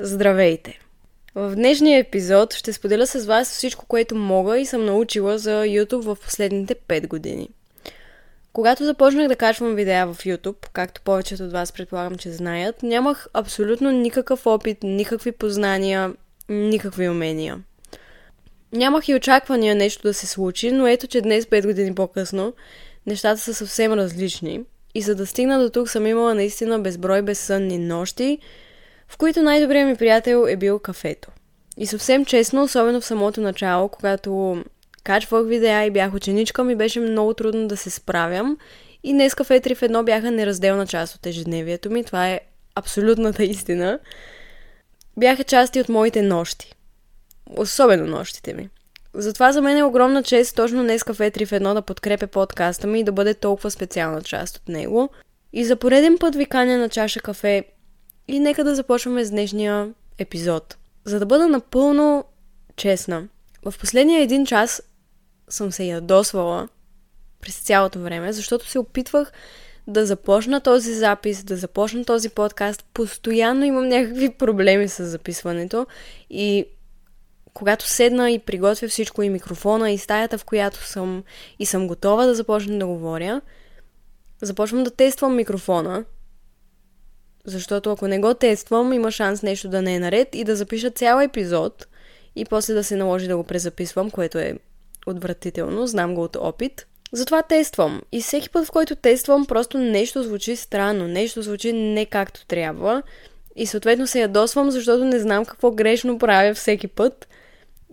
Здравейте! В днешния епизод ще споделя с вас всичко, което мога и съм научила за YouTube в последните 5 години. Когато започнах да качвам видеа в YouTube, както повечето от вас предполагам, че знаят, нямах абсолютно никакъв опит, никакви познания, никакви умения. Нямах и очаквания нещо да се случи, но ето, че днес, 5 години по-късно, нещата са съвсем различни. И за да стигна до тук съм имала наистина безброй безсънни нощи, в които най-добрият ми приятел е бил кафето. И съвсем честно, особено в самото начало, когато качвах видеа и бях ученичка, ми беше много трудно да се справям. И днес кафе 3 в едно бяха неразделна част от ежедневието ми. Това е абсолютната истина. Бяха части от моите нощи. Особено нощите ми. Затова за мен е огромна чест точно днес кафе 3 в едно да подкрепя подкаста ми и да бъде толкова специална част от него. И за пореден път ви каня на чаша кафе и нека да започваме с днешния епизод. За да бъда напълно честна, в последния един час съм се ядосвала през цялото време, защото се опитвах да започна този запис, да започна този подкаст. Постоянно имам някакви проблеми с записването и когато седна и приготвя всичко и микрофона и стаята, в която съм и съм готова да започна да говоря, започвам да тествам микрофона, защото ако не го тествам, има шанс нещо да не е наред и да запиша цял епизод и после да се наложи да го презаписвам, което е отвратително, знам го от опит. Затова тествам. И всеки път, в който тествам, просто нещо звучи странно, нещо звучи не както трябва. И съответно се ядосвам, защото не знам какво грешно правя всеки път.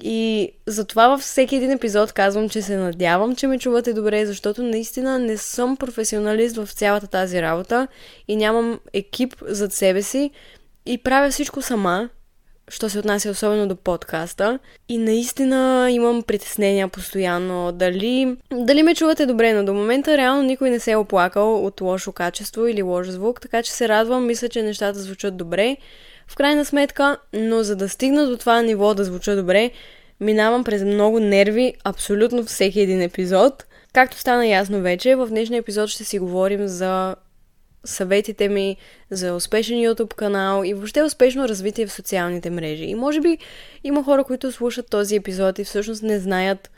И затова във всеки един епизод казвам, че се надявам, че ме чувате добре, защото наистина не съм професионалист в цялата тази работа и нямам екип зад себе си. И правя всичко сама, що се отнася особено до подкаста. И наистина имам притеснения постоянно. Дали, дали ме чувате добре, но до момента реално никой не се е оплакал от лошо качество или лош звук, така че се радвам, мисля, че нещата звучат добре. В крайна сметка, но за да стигна до това ниво да звуча добре, минавам през много нерви абсолютно всеки един епизод. Както стана ясно вече, в днешния епизод ще си говорим за съветите ми за успешен YouTube канал и въобще успешно развитие в социалните мрежи. И може би има хора, които слушат този епизод и всъщност не знаят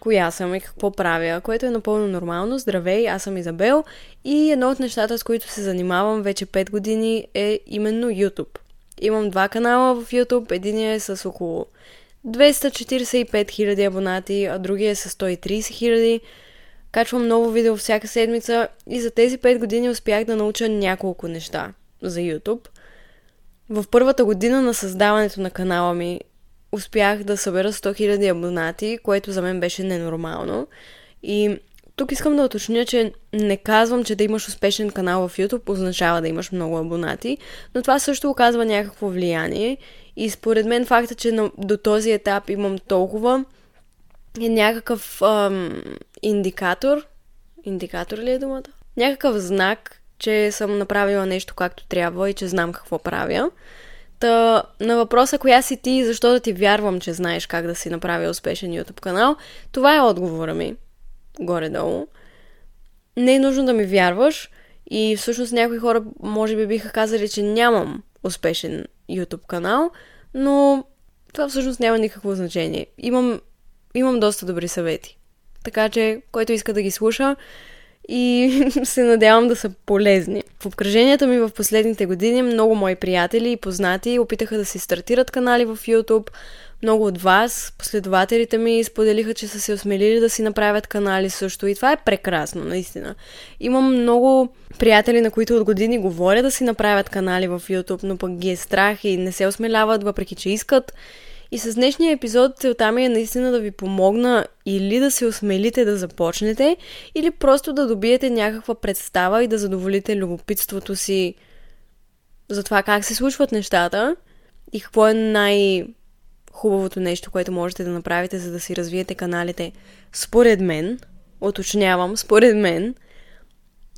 коя съм и какво правя, което е напълно нормално. Здравей, аз съм Изабел и едно от нещата, с които се занимавам вече 5 години е именно YouTube. Имам два канала в YouTube, единия е с около 245 000 абонати, а другия е с 130 000. Качвам ново видео всяка седмица и за тези 5 години успях да науча няколко неща за YouTube. В първата година на създаването на канала ми успях да събера 100 000 абонати, което за мен беше ненормално. И тук искам да уточня, че не казвам, че да имаш успешен канал в YouTube означава да имаш много абонати, но това също оказва някакво влияние. И според мен факта, че до този етап имам толкова е някакъв ам, индикатор. Индикатор ли е думата? Някакъв знак, че съм направила нещо както трябва и че знам какво правя. Та, на въпроса коя си ти и защо да ти вярвам, че знаеш как да си направя успешен YouTube канал, това е отговора ми. Горе-долу. Не е нужно да ми вярваш и всъщност някои хора може би биха казали, че нямам успешен YouTube канал, но това всъщност няма никакво значение. Имам, имам доста добри съвети. Така че, който иска да ги слуша, и се надявам да са полезни. В обкръженията ми в последните години много мои приятели и познати опитаха да си стартират канали в YouTube. Много от вас, последователите ми, споделиха, че са се осмелили да си направят канали също. И това е прекрасно, наистина. Имам много приятели, на които от години говоря да си направят канали в YouTube, но пък ги е страх и не се осмеляват, въпреки че искат. И с днешния епизод целта ми е наистина да ви помогна или да се осмелите да започнете, или просто да добиете някаква представа и да задоволите любопитството си за това как се случват нещата и какво е най- хубавото нещо, което можете да направите, за да си развиете каналите. Според мен, уточнявам, според мен –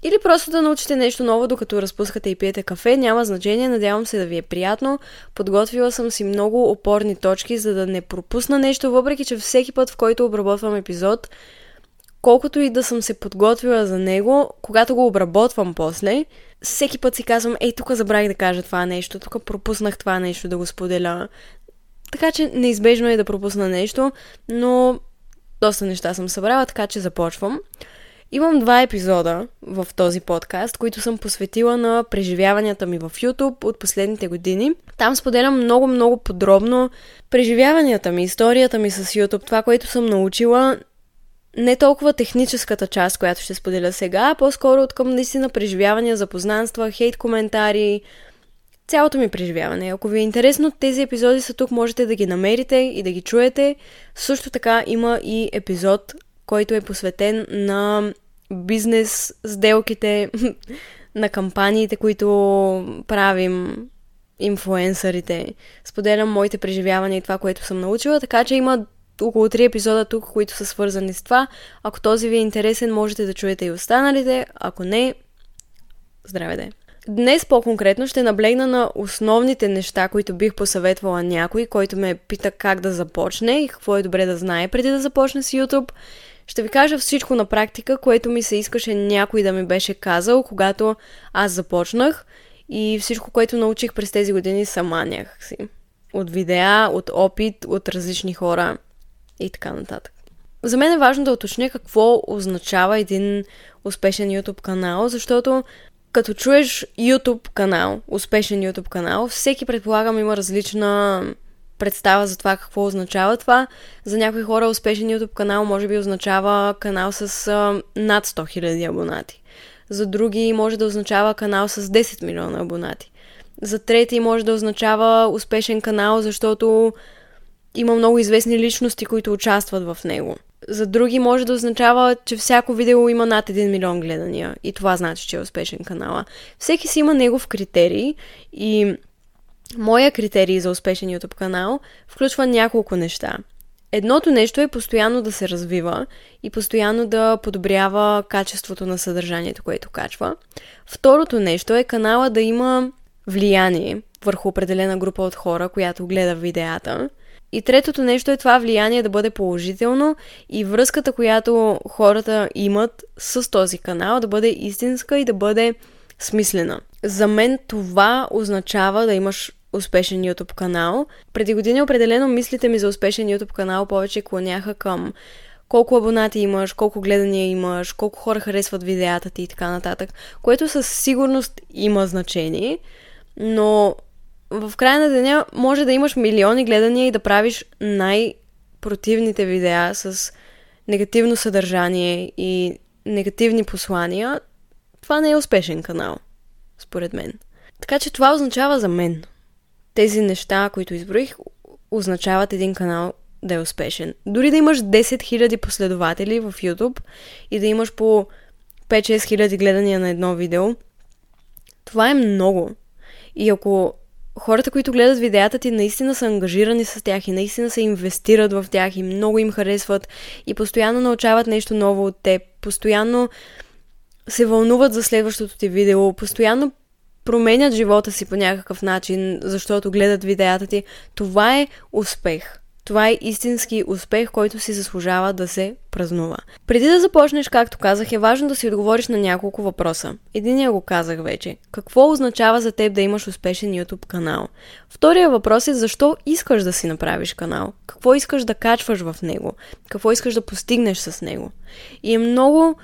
или просто да научите нещо ново, докато разпускате и пиете кафе, няма значение, надявам се да ви е приятно. Подготвила съм си много опорни точки, за да не пропусна нещо, въпреки че всеки път, в който обработвам епизод, колкото и да съм се подготвила за него, когато го обработвам после, всеки път си казвам, ей, тук забравих да кажа това нещо, тук пропуснах това нещо да го споделя. Така че неизбежно е да пропусна нещо, но доста неща съм събрала, така че започвам. Имам два епизода в този подкаст, които съм посветила на преживяванията ми в YouTube от последните години. Там споделям много-много подробно преживяванията ми, историята ми с YouTube, това, което съм научила, не толкова техническата част, която ще споделя сега, а по-скоро от към наистина преживявания, запознанства, хейт коментари, цялото ми преживяване. Ако ви е интересно, тези епизоди са тук, можете да ги намерите и да ги чуете. Също така има и епизод, който е посветен на бизнес сделките, на кампаниите, които правим, инфуенсърите. Споделям моите преживявания и това, което съм научила, така че има около 3 епизода тук, които са свързани с това. Ако този ви е интересен, можете да чуете и останалите. Ако не, здраве де! Днес по-конкретно ще наблегна на основните неща, които бих посъветвала някой, който ме пита как да започне и какво е добре да знае преди да започне с YouTube. Ще ви кажа всичко на практика, което ми се искаше някой да ми беше казал, когато аз започнах и всичко, което научих през тези години сама някакси. От видеа, от опит, от различни хора и така нататък. За мен е важно да уточня какво означава един успешен YouTube канал, защото като чуеш YouTube канал, успешен YouTube канал, всеки предполагам има различна представа за това какво означава това. За някои хора успешен YouTube канал може би означава канал с а, над 100 000 абонати. За други може да означава канал с 10 милиона абонати. За трети може да означава успешен канал, защото има много известни личности, които участват в него. За други може да означава, че всяко видео има над 1 милион гледания и това значи, че е успешен канала. Всеки си има негов критерий и моя критерий за успешен YouTube канал включва няколко неща. Едното нещо е постоянно да се развива и постоянно да подобрява качеството на съдържанието, което качва. Второто нещо е канала да има влияние върху определена група от хора, която гледа видеята. И третото нещо е това влияние да бъде положително и връзката, която хората имат с този канал, да бъде истинска и да бъде смислена. За мен това означава да имаш успешен YouTube канал. Преди години определено мислите ми за успешен YouTube канал повече клоняха към колко абонати имаш, колко гледания имаш, колко хора харесват видеята ти и така нататък, което със сигурност има значение, но в края на деня може да имаш милиони гледания и да правиш най-противните видеа с негативно съдържание и негативни послания. Това не е успешен канал, според мен. Така че това означава за мен. Тези неща, които изброих, означават един канал да е успешен. Дори да имаш 10 000 последователи в YouTube и да имаш по 5-6 хиляди гледания на едно видео, това е много. И ако хората, които гледат видеята ти, наистина са ангажирани с тях и наистина се инвестират в тях и много им харесват и постоянно научават нещо ново от теб, постоянно се вълнуват за следващото ти видео, постоянно променят живота си по някакъв начин, защото гледат видеята ти. Това е успех. Това е истински успех, който си заслужава да се празнува. Преди да започнеш, както казах, е важно да си отговориш на няколко въпроса. Единия го казах вече. Какво означава за теб да имаш успешен YouTube канал? Втория въпрос е защо искаш да си направиш канал? Какво искаш да качваш в него? Какво искаш да постигнеш с него? И е много,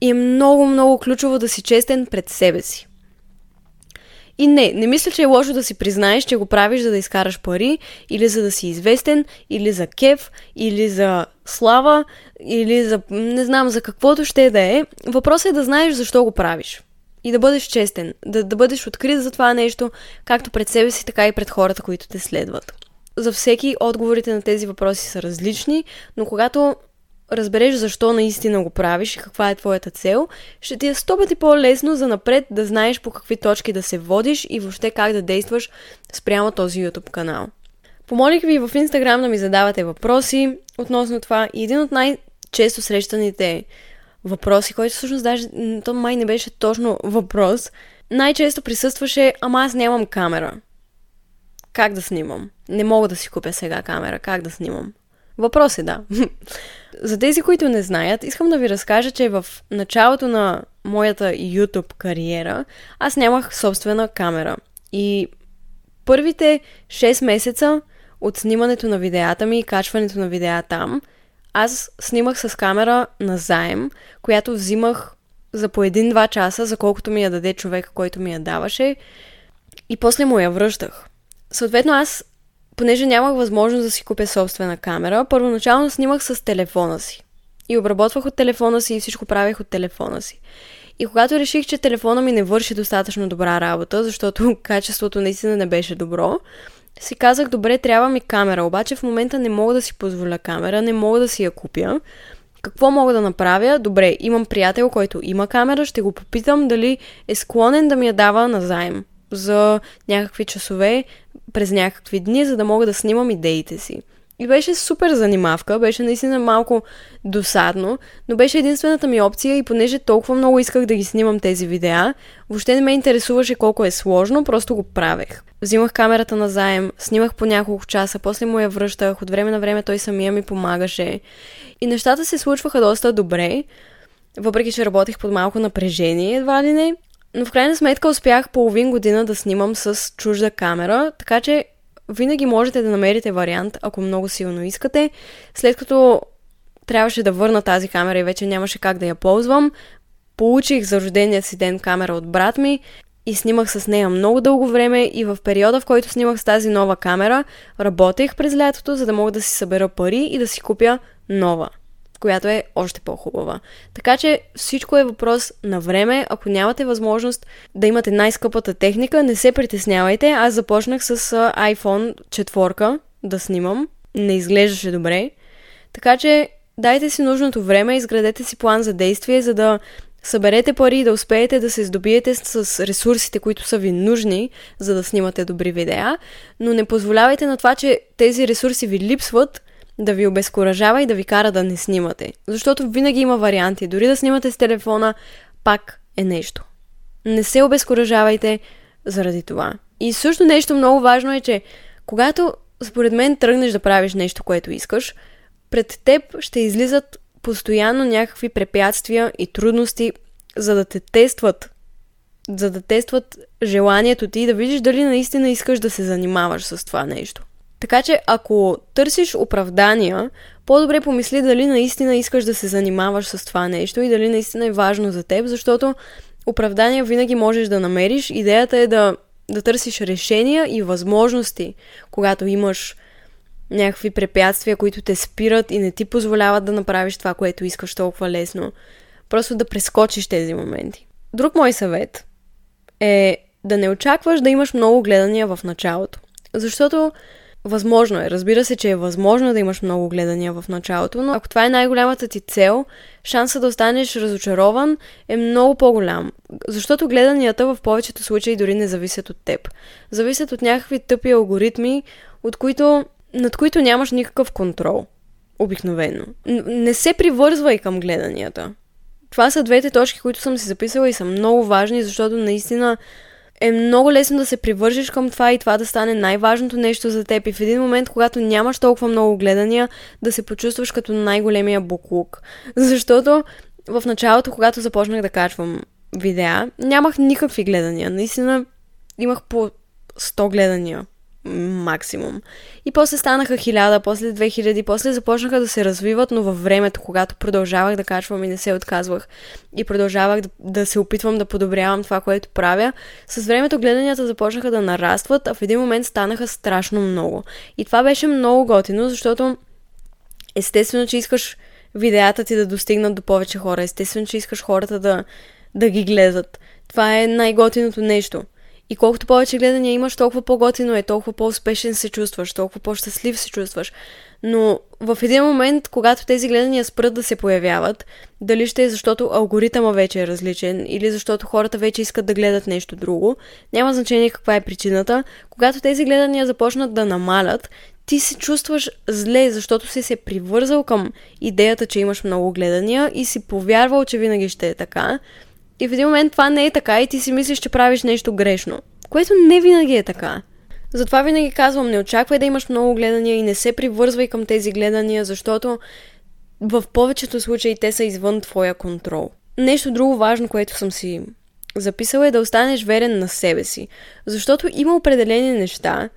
и е много, много ключово да си честен пред себе си. И не, не мисля, че е лошо да си признаеш, че го правиш за да изкараш пари, или за да си известен, или за кеф, или за слава, или за не знам, за каквото ще да е. Въпросът е да знаеш защо го правиш. И да бъдеш честен, да, да бъдеш открит за това нещо, както пред себе си, така и пред хората, които те следват. За всеки отговорите на тези въпроси са различни, но когато разбереш защо наистина го правиш и каква е твоята цел, ще ти е сто пъти по-лесно за напред да знаеш по какви точки да се водиш и въобще как да действаш спрямо този YouTube канал. Помолих ви в Instagram да ми задавате въпроси относно това и един от най-често срещаните въпроси, който всъщност даже то май не беше точно въпрос, най-често присъстваше, ама аз нямам камера. Как да снимам? Не мога да си купя сега камера, как да снимам? Въпрос е да. За тези, които не знаят, искам да ви разкажа, че в началото на моята YouTube кариера аз нямах собствена камера. И първите 6 месеца от снимането на видеята ми и качването на видеа там, аз снимах с камера на заем, която взимах за по един-два часа, за колкото ми я даде човек, който ми я даваше. И после му я връщах. Съответно, аз, понеже нямах възможност да си купя собствена камера, първоначално снимах с телефона си. И обработвах от телефона си и всичко правих от телефона си. И когато реших, че телефона ми не върши достатъчно добра работа, защото качеството наистина не беше добро, си казах, добре, трябва ми камера, обаче в момента не мога да си позволя камера, не мога да си я купя. Какво мога да направя? Добре, имам приятел, който има камера, ще го попитам дали е склонен да ми я дава на заем за някакви часове през някакви дни, за да мога да снимам идеите си. И беше супер занимавка, беше наистина малко досадно, но беше единствената ми опция и понеже толкова много исках да ги снимам тези видеа, въобще не ме интересуваше колко е сложно, просто го правех. Взимах камерата на заем, снимах по няколко часа, после му я връщах, от време на време той самия ми помагаше. И нещата се случваха доста добре, въпреки че работех под малко напрежение, едва ли не. Но в крайна сметка успях половин година да снимам с чужда камера, така че винаги можете да намерите вариант, ако много силно искате. След като трябваше да върна тази камера и вече нямаше как да я ползвам, получих за рождения си ден камера от брат ми и снимах с нея много дълго време и в периода, в който снимах с тази нова камера, работех през лятото, за да мога да си събера пари и да си купя нова която е още по-хубава. Така че всичко е въпрос на време. Ако нямате възможност да имате най-скъпата техника, не се притеснявайте. Аз започнах с iPhone 4 да снимам. Не изглеждаше добре. Така че дайте си нужното време, изградете си план за действие, за да съберете пари и да успеете да се здобиете с ресурсите, които са ви нужни, за да снимате добри видеа, но не позволявайте на това, че тези ресурси ви липсват, да ви обезкуражава и да ви кара да не снимате. Защото винаги има варианти. Дори да снимате с телефона, пак е нещо. Не се обезкуражавайте заради това. И също нещо много важно е, че когато според мен тръгнеш да правиш нещо, което искаш, пред теб ще излизат постоянно някакви препятствия и трудности, за да те тестват, за да тестват желанието ти да видиш дали наистина искаш да се занимаваш с това нещо. Така че ако търсиш оправдания, по-добре помисли дали наистина искаш да се занимаваш с това нещо и дали наистина е важно за теб, защото оправдания винаги можеш да намериш. Идеята е да, да търсиш решения и възможности, когато имаш някакви препятствия, които те спират и не ти позволяват да направиш това, което искаш толкова лесно. Просто да прескочиш тези моменти. Друг мой съвет е да не очакваш да имаш много гледания в началото. Защото Възможно е. Разбира се, че е възможно да имаш много гледания в началото, но ако това е най-голямата ти цел, шанса да останеш разочарован е много по-голям. Защото гледанията в повечето случаи дори не зависят от теб. Зависят от някакви тъпи алгоритми, от които, над които нямаш никакъв контрол. Обикновено. Не се привързвай към гледанията. Това са двете точки, които съм си записала и са много важни, защото наистина е много лесно да се привържиш към това и това да стане най-важното нещо за теб. И в един момент, когато нямаш толкова много гледания, да се почувстваш като най-големия буклук. Защото в началото, когато започнах да качвам видеа, нямах никакви гледания. Наистина имах по 100 гледания максимум. И после станаха хиляда, после 2000, после започнаха да се развиват, но във времето, когато продължавах да качвам и не се отказвах и продължавах да, да се опитвам да подобрявам това, което правя, с времето гледанията започнаха да нарастват, а в един момент станаха страшно много. И това беше много готино, защото естествено, че искаш видеята ти да достигнат до повече хора, естествено, че искаш хората да, да ги гледат. Това е най-готиното нещо – и колкото повече гледания имаш, толкова по-готино е, толкова по-успешен се чувстваш, толкова по-щастлив се чувстваш. Но в един момент, когато тези гледания спрат да се появяват, дали ще е защото алгоритъма вече е различен или защото хората вече искат да гледат нещо друго, няма значение каква е причината, когато тези гледания започнат да намалят, ти се чувстваш зле, защото си се привързал към идеята, че имаш много гледания и си повярвал, че винаги ще е така. И в един момент това не е така и ти си мислиш, че правиш нещо грешно. Което не винаги е така. Затова винаги казвам, не очаквай да имаш много гледания и не се привързвай към тези гледания, защото в повечето случаи те са извън твоя контрол. Нещо друго важно, което съм си записала е да останеш верен на себе си. Защото има определени неща,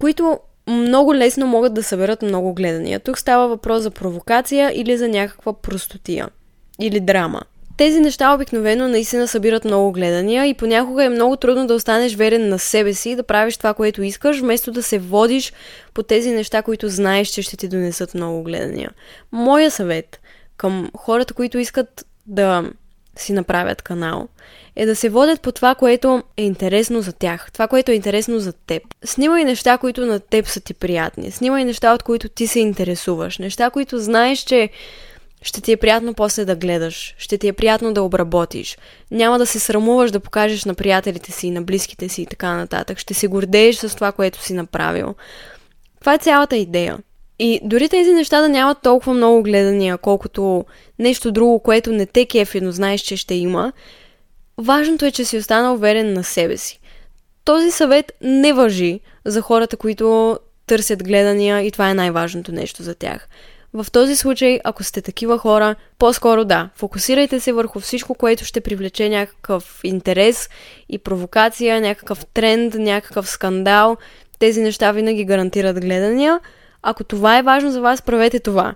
които много лесно могат да съберат много гледания. Тук става въпрос за провокация или за някаква простотия. Или драма. Тези неща обикновено наистина събират много гледания и понякога е много трудно да останеш верен на себе си и да правиш това, което искаш, вместо да се водиш по тези неща, които знаеш, че ще ти донесат много гледания. Моя съвет към хората, които искат да си направят канал, е да се водят по това, което е интересно за тях, това, което е интересно за теб. Снимай неща, които на теб са ти приятни. Снимай неща, от които ти се интересуваш. Неща, които знаеш, че ще ти е приятно после да гледаш, ще ти е приятно да обработиш. Няма да се срамуваш да покажеш на приятелите си, на близките си и така нататък. Ще се гордееш с това, което си направил. Това е цялата идея. И дори тези неща да нямат толкова много гледания, колкото нещо друго, което не те кефи, но знаеш, че ще има, важното е, че си останал уверен на себе си. Този съвет не въжи за хората, които търсят гледания и това е най-важното нещо за тях. В този случай, ако сте такива хора, по-скоро да, фокусирайте се върху всичко, което ще привлече някакъв интерес и провокация, някакъв тренд, някакъв скандал. Тези неща винаги гарантират гледания. Ако това е важно за вас, правете това.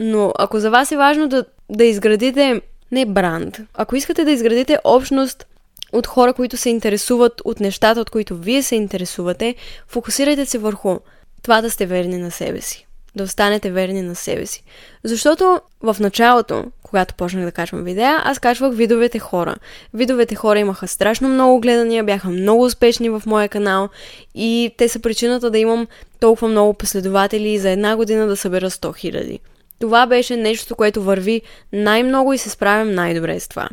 Но ако за вас е важно да, да изградите не бранд, ако искате да изградите общност от хора, които се интересуват от нещата, от които вие се интересувате, фокусирайте се върху това да сте верни на себе си да останете верни на себе си. Защото в началото, когато почнах да качвам видеа, аз качвах видовете хора. Видовете хора имаха страшно много гледания, бяха много успешни в моя канал и те са причината да имам толкова много последователи и за една година да събера 100 000. Това беше нещо, което върви най-много и се справям най-добре с това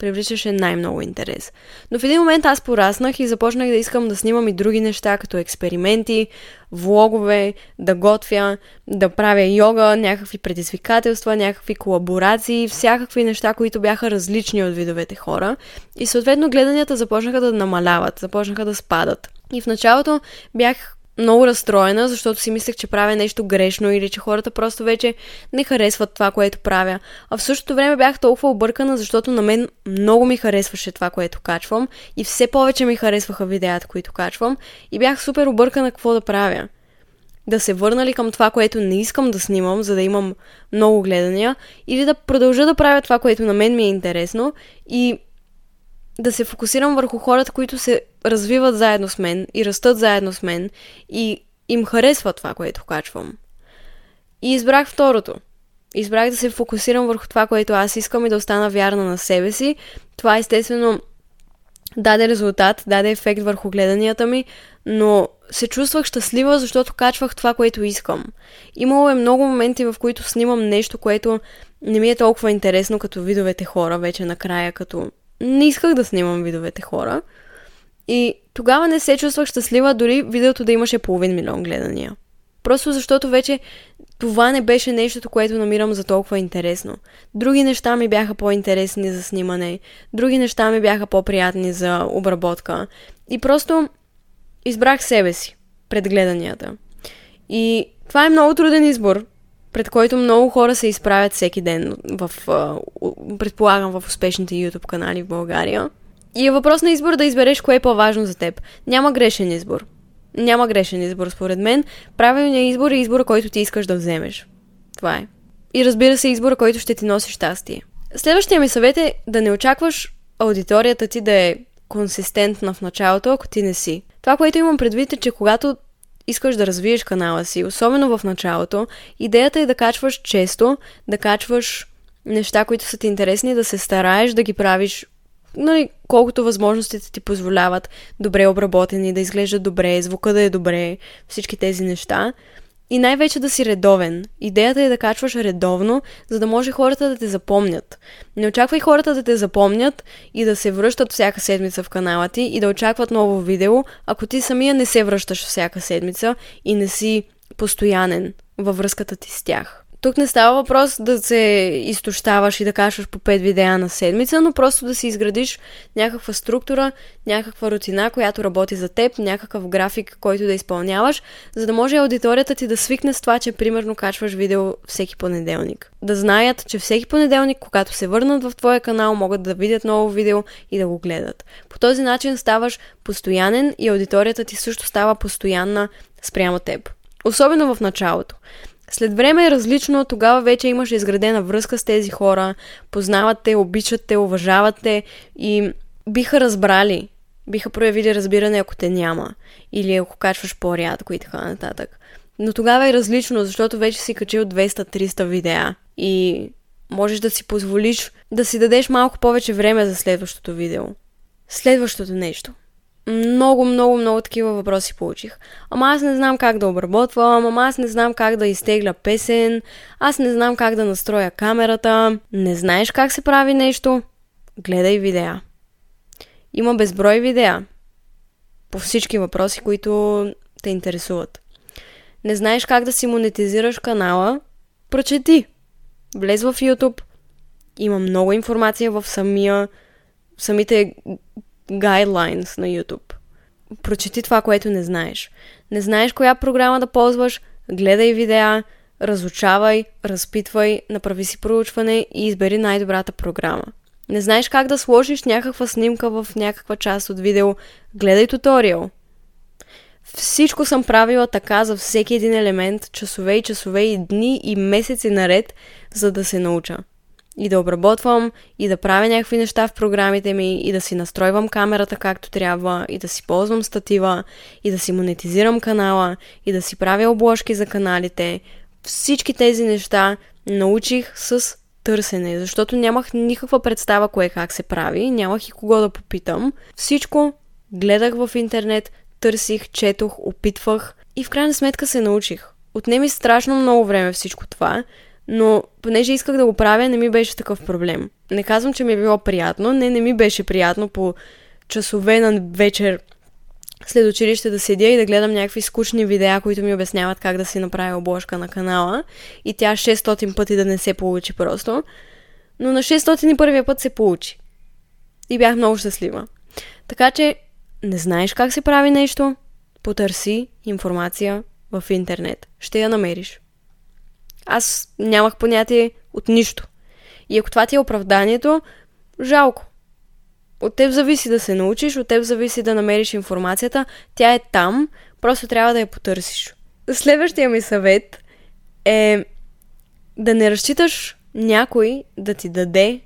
привличаше най-много интерес. Но в един момент аз пораснах и започнах да искам да снимам и други неща, като експерименти, влогове, да готвя, да правя йога, някакви предизвикателства, някакви колаборации, всякакви неща, които бяха различни от видовете хора. И съответно гледанията започнаха да намаляват, започнаха да спадат. И в началото бях много разстроена, защото си мислех, че правя нещо грешно или че хората просто вече не харесват това, което правя. А в същото време бях толкова объркана, защото на мен много ми харесваше това, което качвам и все повече ми харесваха видеята, които качвам и бях супер объркана какво да правя. Да се върна ли към това, което не искам да снимам, за да имам много гледания, или да продължа да правя това, което на мен ми е интересно и да се фокусирам върху хората, които се развиват заедно с мен и растат заедно с мен и им харесва това, което качвам. И избрах второто. Избрах да се фокусирам върху това, което аз искам и да остана вярна на себе си. Това естествено даде резултат, даде ефект върху гледанията ми, но се чувствах щастлива, защото качвах това, което искам. Имало е много моменти, в които снимам нещо, което не ми е толкова интересно като видовете хора, вече накрая, като не исках да снимам видовете хора. И тогава не се чувствах щастлива дори видеото да имаше половин милион гледания. Просто защото вече това не беше нещото, което намирам за толкова интересно. Други неща ми бяха по-интересни за снимане, други неща ми бяха по-приятни за обработка. И просто избрах себе си пред гледанията. И това е много труден избор, пред който много хора се изправят всеки ден в, предполагам, в успешните YouTube канали в България. И е въпрос на избор да избереш кое е по-важно за теб. Няма грешен избор. Няма грешен избор, според мен. Правилният избор е избора, който ти искаш да вземеш. Това е. И разбира се, избора, който ще ти носи щастие. Следващия ми съвет е да не очакваш аудиторията ти да е консистентна в началото, ако ти не си. Това, което имам предвид е, че когато искаш да развиеш канала си, особено в началото, идеята е да качваш често, да качваш неща, които са ти интересни, да се стараеш да ги правиш нали, колкото възможностите ти позволяват, добре обработени, да изглеждат добре, звука да е добре, всички тези неща. И най-вече да си редовен. Идеята е да качваш редовно, за да може хората да те запомнят. Не очаквай хората да те запомнят и да се връщат всяка седмица в канала ти и да очакват ново видео, ако ти самия не се връщаш всяка седмица и не си постоянен във връзката ти с тях. Тук не става въпрос да се изтощаваш и да кашваш по 5 видеа на седмица, но просто да си изградиш някаква структура, някаква рутина, която работи за теб, някакъв график, който да изпълняваш, за да може аудиторията ти да свикне с това, че примерно качваш видео всеки понеделник. Да знаят, че всеки понеделник, когато се върнат в твоя канал, могат да видят ново видео и да го гледат. По този начин ставаш постоянен и аудиторията ти също става постоянна спрямо теб. Особено в началото. След време е различно, тогава вече имаш изградена връзка с тези хора, познават те, обичат те, уважават те и биха разбрали, биха проявили разбиране, ако те няма. Или ако качваш по-рядко и така нататък. Но тогава е различно, защото вече си качил 200-300 видеа и можеш да си позволиш да си дадеш малко повече време за следващото видео. Следващото нещо. Много, много, много такива въпроси получих. Ама аз не знам как да обработвам, ама аз не знам как да изтегля песен, аз не знам как да настроя камерата. Не знаеш как се прави нещо? Гледай видеа. Има безброй видеа по всички въпроси, които те интересуват. Не знаеш как да си монетизираш канала? Прочети. Влез в YouTube. Има много информация в самия, самите guidelines на YouTube. Прочети това, което не знаеш. Не знаеш коя програма да ползваш, гледай видеа, разучавай, разпитвай, направи си проучване и избери най-добрата програма. Не знаеш как да сложиш някаква снимка в някаква част от видео, гледай туториал. Всичко съм правила така за всеки един елемент, часове и часове и дни и месеци наред, за да се науча и да обработвам и да правя някакви неща в програмите ми и да си настройвам камерата както трябва и да си ползвам статива и да си монетизирам канала и да си правя обложки за каналите. Всички тези неща научих с търсене, защото нямах никаква представа кое как се прави, нямах и кого да попитам. Всичко гледах в интернет, търсих, четох, опитвах и в крайна сметка се научих. Отнеми страшно много време всичко това, но понеже исках да го правя, не ми беше такъв проблем. Не казвам, че ми е било приятно, не, не ми беше приятно по часове на вечер след училище да седя и да гледам някакви скучни видеа, които ми обясняват как да си направя обложка на канала и тя 600 пъти да не се получи просто. Но на 600 и първия път се получи. И бях много щастлива. Така че не знаеш как се прави нещо, потърси информация в интернет. Ще я намериш. Аз нямах понятие от нищо. И ако това ти е оправданието, жалко. От теб зависи да се научиш, от теб зависи да намериш информацията. Тя е там, просто трябва да я потърсиш. Следващия ми съвет е да не разчиташ някой да ти даде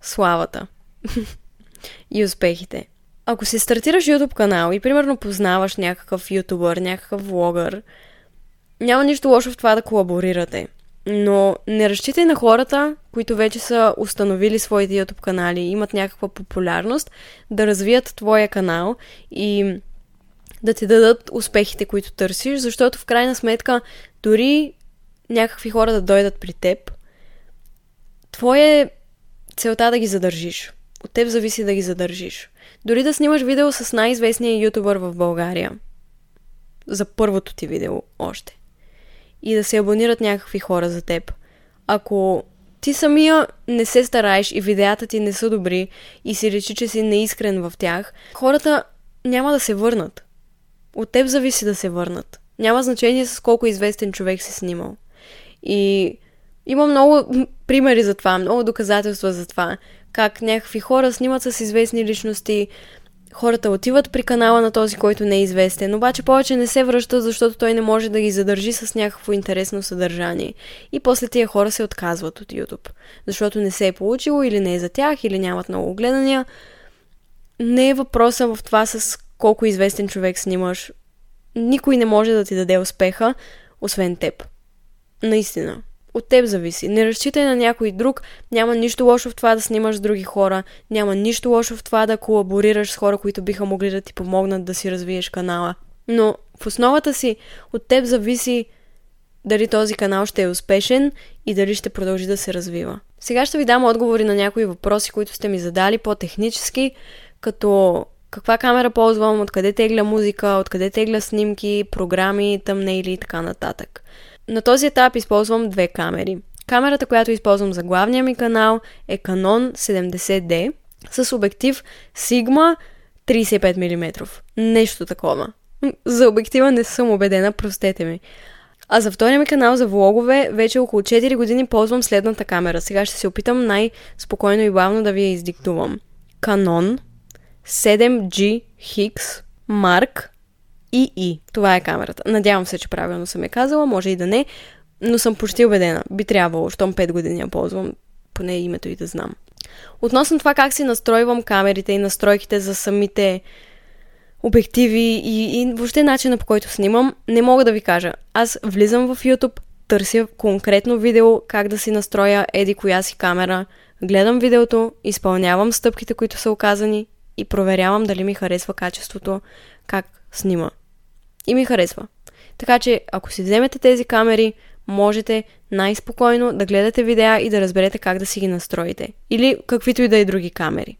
славата и успехите. Ако си стартираш YouTube канал и примерно познаваш някакъв ютубър, някакъв влогър, няма нищо лошо в това да колаборирате. Но не разчитай на хората, които вече са установили своите YouTube канали, имат някаква популярност, да развият твоя канал и да ти дадат успехите, които търсиш, защото в крайна сметка дори някакви хора да дойдат при теб, твоя е целта да ги задържиш. От теб зависи да ги задържиш. Дори да снимаш видео с най-известния ютубър в България. За първото ти видео още и да се абонират някакви хора за теб. Ако ти самия не се стараеш и видеята ти не са добри и си речи, че си неискрен в тях, хората няма да се върнат. От теб зависи да се върнат. Няма значение с колко известен човек си снимал. И има много примери за това, много доказателства за това. Как някакви хора снимат с известни личности, хората отиват при канала на този, който не е известен, обаче повече не се връщат, защото той не може да ги задържи с някакво интересно съдържание. И после тия хора се отказват от YouTube, защото не се е получило или не е за тях, или нямат много гледания. Не е въпроса в това с колко известен човек снимаш. Никой не може да ти даде успеха, освен теб. Наистина. От теб зависи. Не разчитай на някой друг. Няма нищо лошо в това да снимаш с други хора. Няма нищо лошо в това да колаборираш с хора, които биха могли да ти помогнат да си развиеш канала. Но в основата си от теб зависи дали този канал ще е успешен и дали ще продължи да се развива. Сега ще ви дам отговори на някои въпроси, които сте ми задали по-технически, като каква камера ползвам, откъде тегля музика, откъде тегля снимки, програми, тъмнейли и така нататък. На този етап използвам две камери. Камерата, която използвам за главния ми канал е Canon 70D с обектив Sigma 35 мм. Нещо такова. За обектива не съм убедена, простете ми. А за втория ми канал за влогове вече около 4 години ползвам следната камера. Сега ще се опитам най-спокойно и бавно да ви я издиктувам. Canon 7G Hix Mark II. Това е камерата. Надявам се, че правилно съм я казала, може и да не, но съм почти убедена. Би трябвало, щом 5 години я ползвам, поне името и да знам. Относно това как си настройвам камерите и настройките за самите обективи и, и въобще начина по който снимам, не мога да ви кажа. Аз влизам в YouTube, търся конкретно видео как да си настроя еди коя си камера, гледам видеото, изпълнявам стъпките, които са оказани и проверявам дали ми харесва качеството, как снима. И ми харесва. Така че, ако си вземете тези камери, можете най-спокойно да гледате видеа и да разберете как да си ги настроите. Или каквито и да е други камери.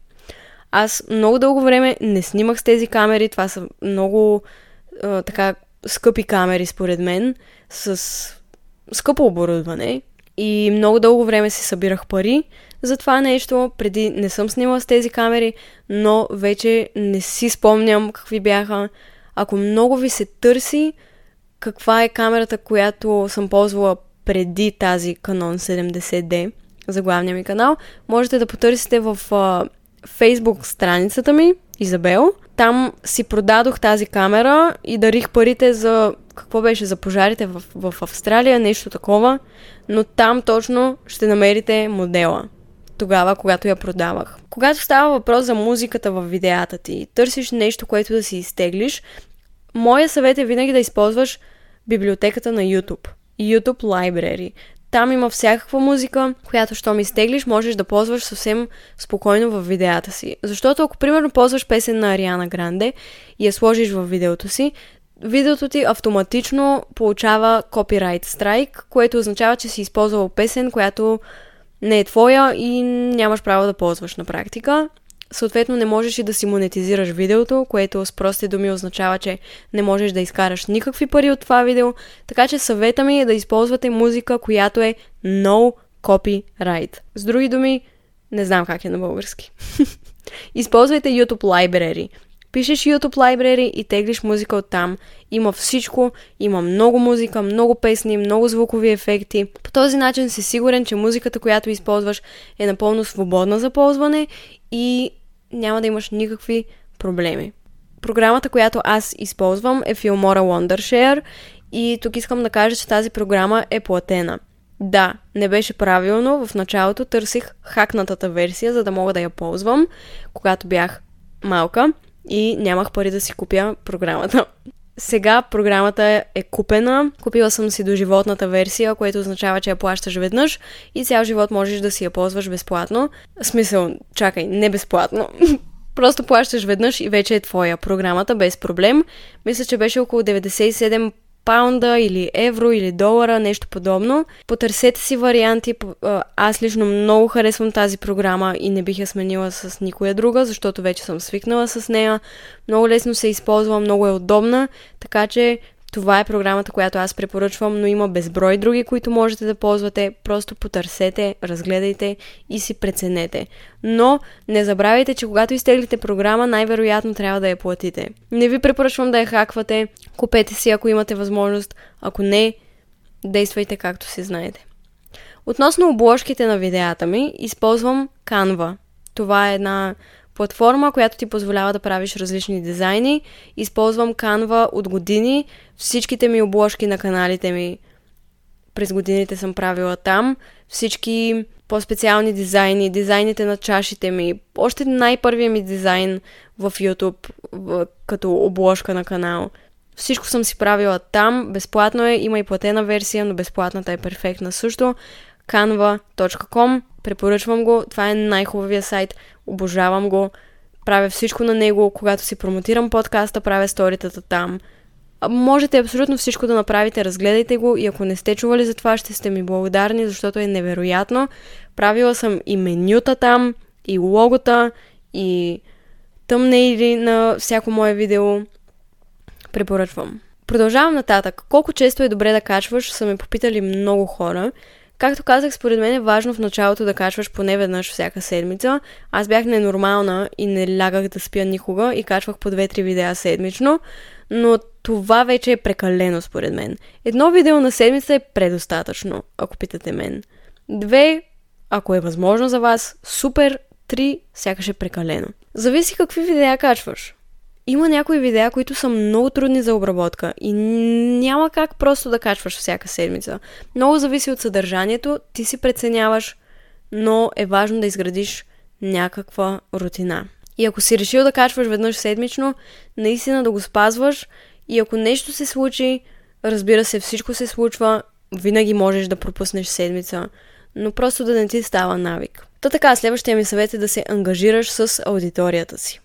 Аз много дълго време не снимах с тези камери. Това са много а, така скъпи камери, според мен, с скъпо оборудване. И много дълго време си събирах пари за това нещо. Преди не съм снимала с тези камери, но вече не си спомням какви бяха. Ако много ви се търси каква е камерата, която съм ползвала преди тази Canon 70D за главния ми канал, можете да потърсите в uh, Facebook страницата ми, Изабел. Там си продадох тази камера и дарих парите за какво беше за пожарите в, в Австралия, нещо такова, но там точно ще намерите модела. Тогава, когато я продавах. Когато става въпрос за музиката в видеята ти, търсиш нещо, което да си изтеглиш, моя съвет е винаги да използваш библиотеката на YouTube. YouTube Library. Там има всякаква музика, която, що ми стеглиш, можеш да ползваш съвсем спокойно в видеята си. Защото ако, примерно, ползваш песен на Ариана Гранде и я сложиш в видеото си, видеото ти автоматично получава копирайт страйк, което означава, че си използвал песен, която не е твоя и нямаш право да ползваш на практика. Съответно, не можеш и да си монетизираш видеото, което с прости думи означава, че не можеш да изкараш никакви пари от това видео. Така че съвета ми е да използвате музика, която е no copyright. С други думи, не знам как е на български. Използвайте YouTube Library. Пишеш YouTube Library и теглиш музика от там. Има всичко, има много музика, много песни, много звукови ефекти. По този начин си сигурен, че музиката, която използваш е напълно свободна за ползване и няма да имаш никакви проблеми. Програмата, която аз използвам е Filmora Wondershare и тук искам да кажа, че тази програма е платена. Да, не беше правилно, в началото търсих хакнатата версия, за да мога да я ползвам, когато бях малка и нямах пари да си купя програмата. Сега програмата е купена. Купила съм си до животната версия, което означава, че я плащаш веднъж и цял живот можеш да си я ползваш безплатно. Смисъл, чакай, не безплатно. Просто плащаш веднъж и вече е твоя програмата без проблем. Мисля, че беше около 97 паунда или евро или долара, нещо подобно. Потърсете си варианти. Аз лично много харесвам тази програма и не бих я сменила с никоя друга, защото вече съм свикнала с нея. Много лесно се използва, много е удобна, така че това е програмата, която аз препоръчвам, но има безброй други, които можете да ползвате. Просто потърсете, разгледайте и си преценете. Но не забравяйте, че когато изтеглите програма, най-вероятно трябва да я платите. Не ви препоръчвам да я хаквате, купете си ако имате възможност, ако не, действайте както си знаете. Относно обложките на видеята ми, използвам Canva. Това е една платформа, която ти позволява да правиш различни дизайни. Използвам Canva от години. Всичките ми обложки на каналите ми през годините съм правила там. Всички по-специални дизайни, дизайните на чашите ми, още най-първият ми дизайн в YouTube като обложка на канал. Всичко съм си правила там, безплатно е, има и платена версия, но безплатната е перфектна също. canva.com Препоръчвам го. Това е най-хубавия сайт. Обожавам го. Правя всичко на него. Когато си промотирам подкаста, правя сторитата там. Можете абсолютно всичко да направите, разгледайте го и ако не сте чували за това, ще сте ми благодарни, защото е невероятно. Правила съм и менюта там, и логота, и тъмнейли на всяко мое видео. Препоръчвам. Продължавам нататък. Колко често е добре да качваш, са ме попитали много хора. Както казах, според мен е важно в началото да качваш поне веднъж всяка седмица. Аз бях ненормална и не лягах да спя никога и качвах по 2-3 видеа седмично, но това вече е прекалено според мен. Едно видео на седмица е предостатъчно, ако питате мен. Две, ако е възможно за вас, супер, три, сякаш е прекалено. Зависи какви видеа качваш. Има някои видеа, които са много трудни за обработка и няма как просто да качваш всяка седмица. Много зависи от съдържанието, ти си преценяваш, но е важно да изградиш някаква рутина. И ако си решил да качваш веднъж седмично, наистина да го спазваш и ако нещо се случи, разбира се, всичко се случва, винаги можеш да пропуснеш седмица, но просто да не ти става навик. Та така, следващия ми съвет е да се ангажираш с аудиторията си.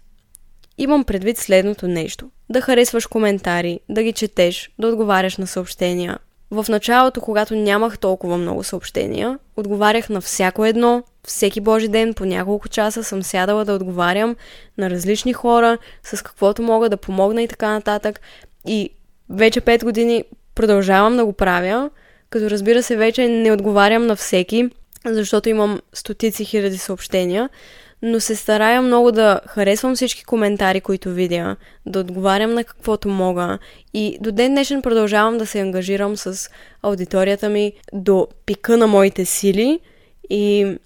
Имам предвид следното нещо. Да харесваш коментари, да ги четеш, да отговаряш на съобщения. В началото, когато нямах толкова много съобщения, отговарях на всяко едно, всеки божи ден по няколко часа съм сядала да отговарям на различни хора, с каквото мога да помогна и така нататък. И вече 5 години продължавам да го правя, като разбира се вече не отговарям на всеки, защото имам стотици хиляди съобщения, но се старая много да харесвам всички коментари, които видя, да отговарям на каквото мога и до ден днешен продължавам да се ангажирам с аудиторията ми до пика на моите сили и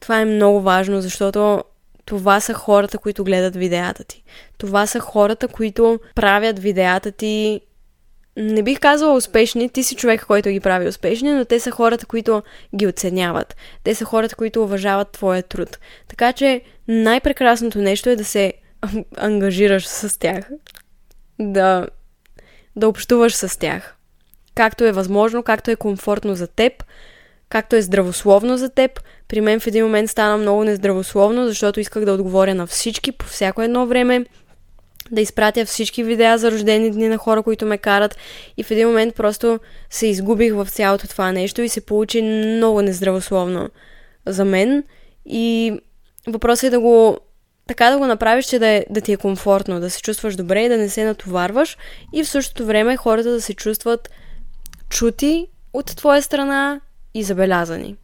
това е много важно, защото това са хората, които гледат видеята ти. Това са хората, които правят видеята ти не бих казала успешни, ти си човек, който ги прави успешни, но те са хората, които ги оценяват. Те са хората, които уважават твоя труд. Така че най-прекрасното нещо е да се ангажираш с тях. Да, да общуваш с тях. Както е възможно, както е комфортно за теб, както е здравословно за теб. При мен в един момент стана много нездравословно, защото исках да отговоря на всички по всяко едно време да изпратя всички видеа за рождени дни на хора, които ме карат. И в един момент просто се изгубих в цялото това нещо и се получи много нездравословно за мен. И въпросът е да го така да го направиш, че да, е, да ти е комфортно, да се чувстваш добре и да не се натоварваш. И в същото време хората да се чувстват чути от твоя страна и забелязани.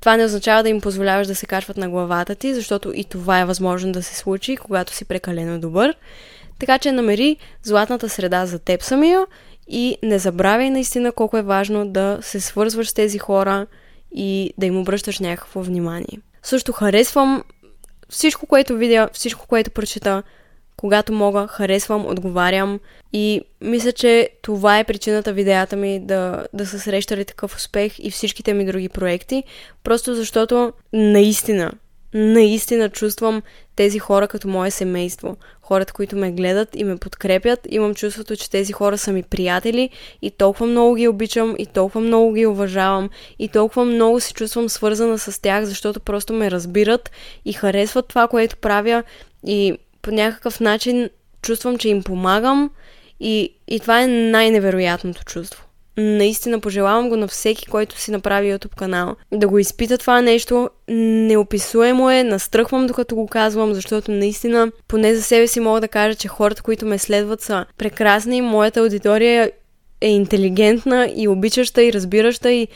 Това не означава да им позволяваш да се качват на главата ти, защото и това е възможно да се случи, когато си прекалено добър. Така че намери златната среда за теб самия и не забравяй наистина колко е важно да се свързваш с тези хора и да им обръщаш някакво внимание. Също харесвам всичко, което видя, всичко, което прочета, когато мога, харесвам, отговарям. И мисля, че това е причината видеята ми да, да са срещали такъв успех и всичките ми други проекти, просто защото наистина, наистина чувствам тези хора като мое семейство. Хората, които ме гледат и ме подкрепят, имам чувството, че тези хора са ми приятели и толкова много ги обичам и толкова много ги уважавам и толкова много се чувствам свързана с тях, защото просто ме разбират и харесват това, което правя. И по някакъв начин чувствам, че им помагам и, и това е най-невероятното чувство. Наистина пожелавам го на всеки, който си направи YouTube канал. Да го изпита това нещо, неописуемо е, настръхвам докато го казвам, защото наистина, поне за себе си мога да кажа, че хората, които ме следват са прекрасни, моята аудитория е интелигентна и обичаща и разбираща и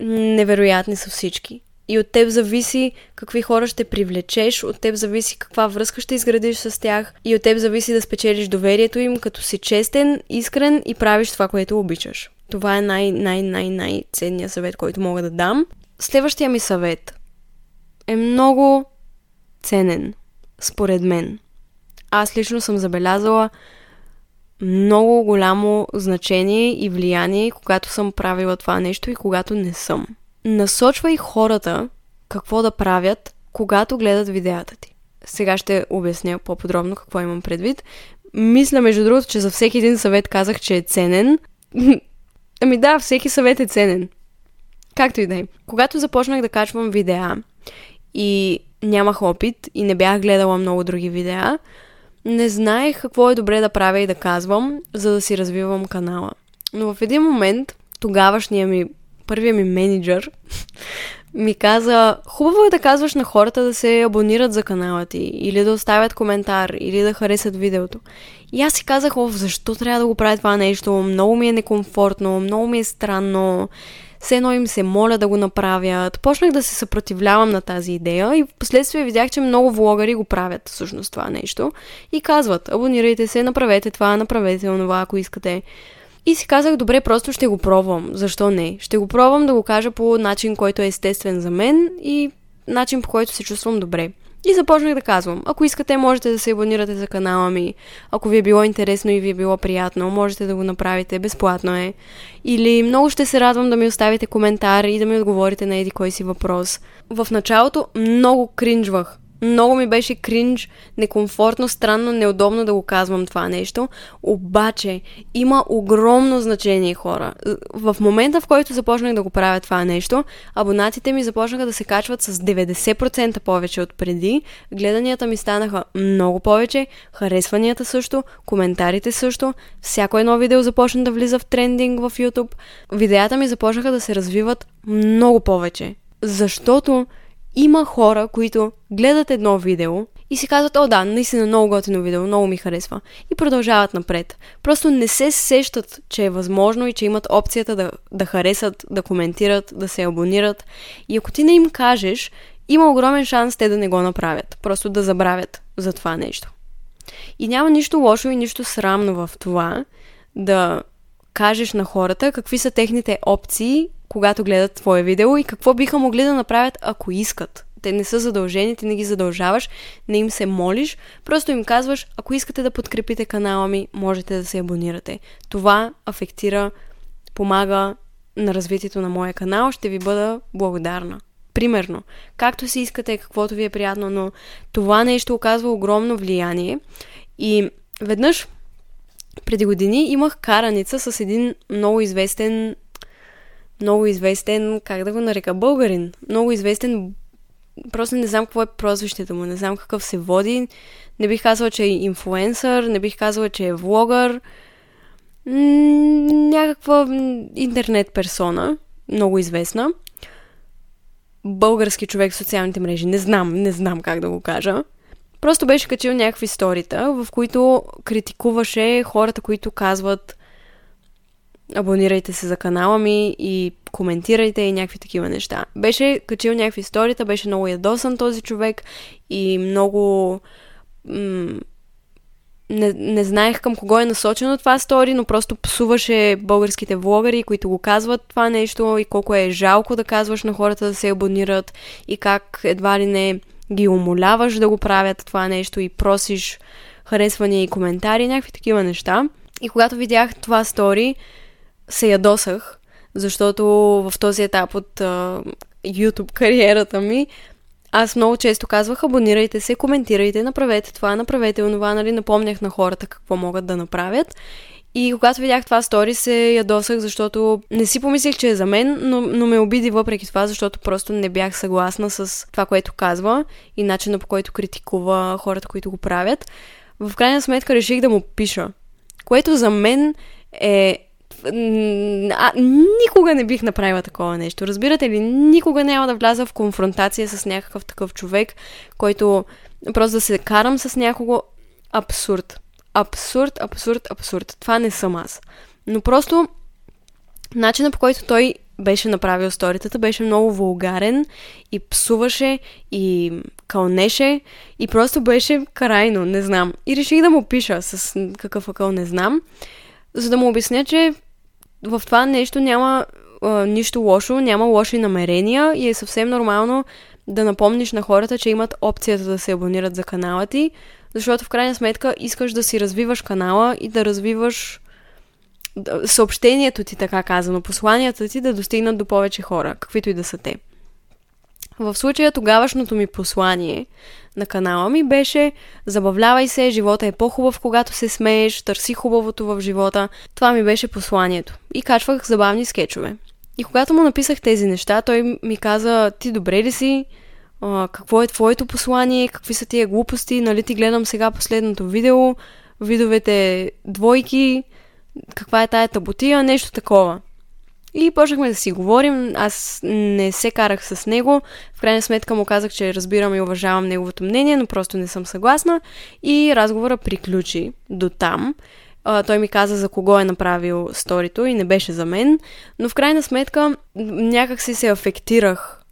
невероятни са всички. И от теб зависи какви хора ще привлечеш, от теб зависи каква връзка ще изградиш с тях и от теб зависи да спечелиш доверието им, като си честен, искрен и правиш това, което обичаш. Това е най-най-най-най-ценният съвет, който мога да дам. Следващия ми съвет е много ценен, според мен. Аз лично съм забелязала много голямо значение и влияние, когато съм правила това нещо и когато не съм насочвай хората какво да правят, когато гледат видеята ти. Сега ще обясня по-подробно какво имам предвид. Мисля, между другото, че за всеки един съвет казах, че е ценен. ами да, всеки съвет е ценен. Както и да е. Когато започнах да качвам видеа и нямах опит и не бях гледала много други видеа, не знаех какво е добре да правя и да казвам, за да си развивам канала. Но в един момент тогавашния ми първия ми менеджер ми каза, хубаво е да казваш на хората да се абонират за канала ти, или да оставят коментар, или да харесат видеото. И аз си казах, о, защо трябва да го правя това нещо? Много ми е некомфортно, много ми е странно. Все едно им се моля да го направят. Почнах да се съпротивлявам на тази идея и в последствие видях, че много влогари го правят всъщност това нещо. И казват, абонирайте се, направете това, направете това, ако искате. И си казах, добре, просто ще го пробвам. Защо не? Ще го пробвам да го кажа по начин, който е естествен за мен и начин, по който се чувствам добре. И започнах да казвам, ако искате, можете да се абонирате за канала ми. Ако ви е било интересно и ви е било приятно, можете да го направите, безплатно е. Или много ще се радвам да ми оставите коментар и да ми отговорите на еди кой си въпрос. В началото много кринжвах. Много ми беше кринж, некомфортно, странно, неудобно да го казвам това нещо. Обаче има огромно значение хора. В момента, в който започнах да го правя това нещо, абонатите ми започнаха да се качват с 90% повече от преди. Гледанията ми станаха много повече, харесванията също, коментарите също. Всяко едно видео започна да влиза в трендинг в YouTube. Видеята ми започнаха да се развиват много повече. Защото има хора, които гледат едно видео и си казват, о да, наистина много готино видео, много ми харесва. И продължават напред. Просто не се сещат, че е възможно и че имат опцията да, да харесат, да коментират, да се абонират. И ако ти не им кажеш, има огромен шанс те да не го направят. Просто да забравят за това нещо. И няма нищо лошо и нищо срамно в това да кажеш на хората какви са техните опции когато гледат твое видео и какво биха могли да направят, ако искат. Те не са задължени, ти не ги задължаваш, не им се молиш, просто им казваш, ако искате да подкрепите канала ми, можете да се абонирате. Това афектира, помага на развитието на моя канал, ще ви бъда благодарна. Примерно, както си искате, каквото ви е приятно, но това нещо оказва огромно влияние. И веднъж преди години имах караница с един много известен много известен, как да го нарека, българин. Много известен, просто не знам какво е прозвището му, не знам какъв се води. Не бих казала, че е инфлуенсър, не бих казала, че е влогър. Някаква интернет персона, много известна. Български човек в социалните мрежи, не знам, не знам как да го кажа. Просто беше качил някакви сторита, в които критикуваше хората, които казват абонирайте се за канала ми и коментирайте и някакви такива неща. Беше качил някакви историта, беше много ядосан този човек и много... М- не, не знаех към кого е насочено това стори, но просто псуваше българските влогари, които го казват това нещо и колко е жалко да казваш на хората да се абонират и как едва ли не ги умоляваш да го правят това нещо и просиш харесвания и коментари, някакви такива неща. И когато видях това стори, се ядосах, защото в този етап от а, YouTube кариерата ми аз много често казвах, абонирайте се, коментирайте, направете това, направете онова, нали, напомнях на хората какво могат да направят. И когато видях това стори, се ядосах, защото не си помислих, че е за мен, но, но ме обиди въпреки това, защото просто не бях съгласна с това, което казва и начина по който критикува хората, които го правят. В крайна сметка реших да му пиша, което за мен е а, никога не бих направила такова нещо. Разбирате ли? Никога няма да вляза в конфронтация с някакъв такъв човек, който просто да се карам с някого. Абсурд. Абсурд, абсурд, абсурд. Това не съм аз. Но просто начинът по който той беше направил сторитата беше много вулгарен и псуваше и кълнеше и просто беше крайно, не знам. И реших да му пиша с какъв акъл не знам, за да му обясня, че в това нещо няма а, нищо лошо, няма лоши намерения и е съвсем нормално да напомниш на хората, че имат опцията да се абонират за канала ти, защото в крайна сметка искаш да си развиваш канала и да развиваш съобщението ти, така казано, посланията ти да достигнат до повече хора, каквито и да са те. В случая тогавашното ми послание на канала ми беше забавлявай се, живота е по-хубав, когато се смееш, търси хубавото в живота. Това ми беше посланието. И качвах забавни скетчове. И когато му написах тези неща, той ми каза, ти добре ли си? А, какво е твоето послание? Какви са тия глупости? Нали ти гледам сега последното видео? Видовете двойки? Каква е тая таботия? Нещо такова. И почнахме да си говорим, аз не се карах с него, в крайна сметка му казах, че разбирам и уважавам неговото мнение, но просто не съм съгласна. И разговора приключи до там. А, той ми каза за кого е направил сторито и не беше за мен, но в крайна сметка някак си се афектирах.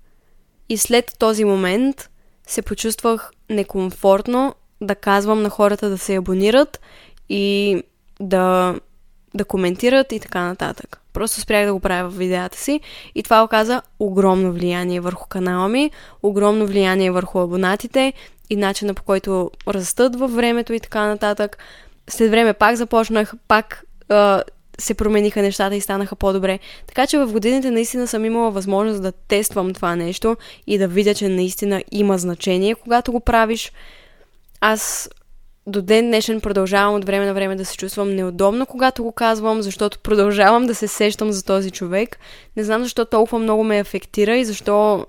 И след този момент се почувствах некомфортно да казвам на хората да се абонират и да, да коментират и така нататък. Просто спрях да го правя в видеята си и това оказа огромно влияние върху канала ми, огромно влияние върху абонатите и начина по който растат във времето и така нататък. След време пак започнах, пак а, се промениха нещата и станаха по-добре. Така че в годините наистина съм имала възможност да тествам това нещо и да видя, че наистина има значение, когато го правиш. Аз до ден днешен продължавам от време на време да се чувствам неудобно, когато го казвам, защото продължавам да се сещам за този човек. Не знам защо толкова много ме афектира и защо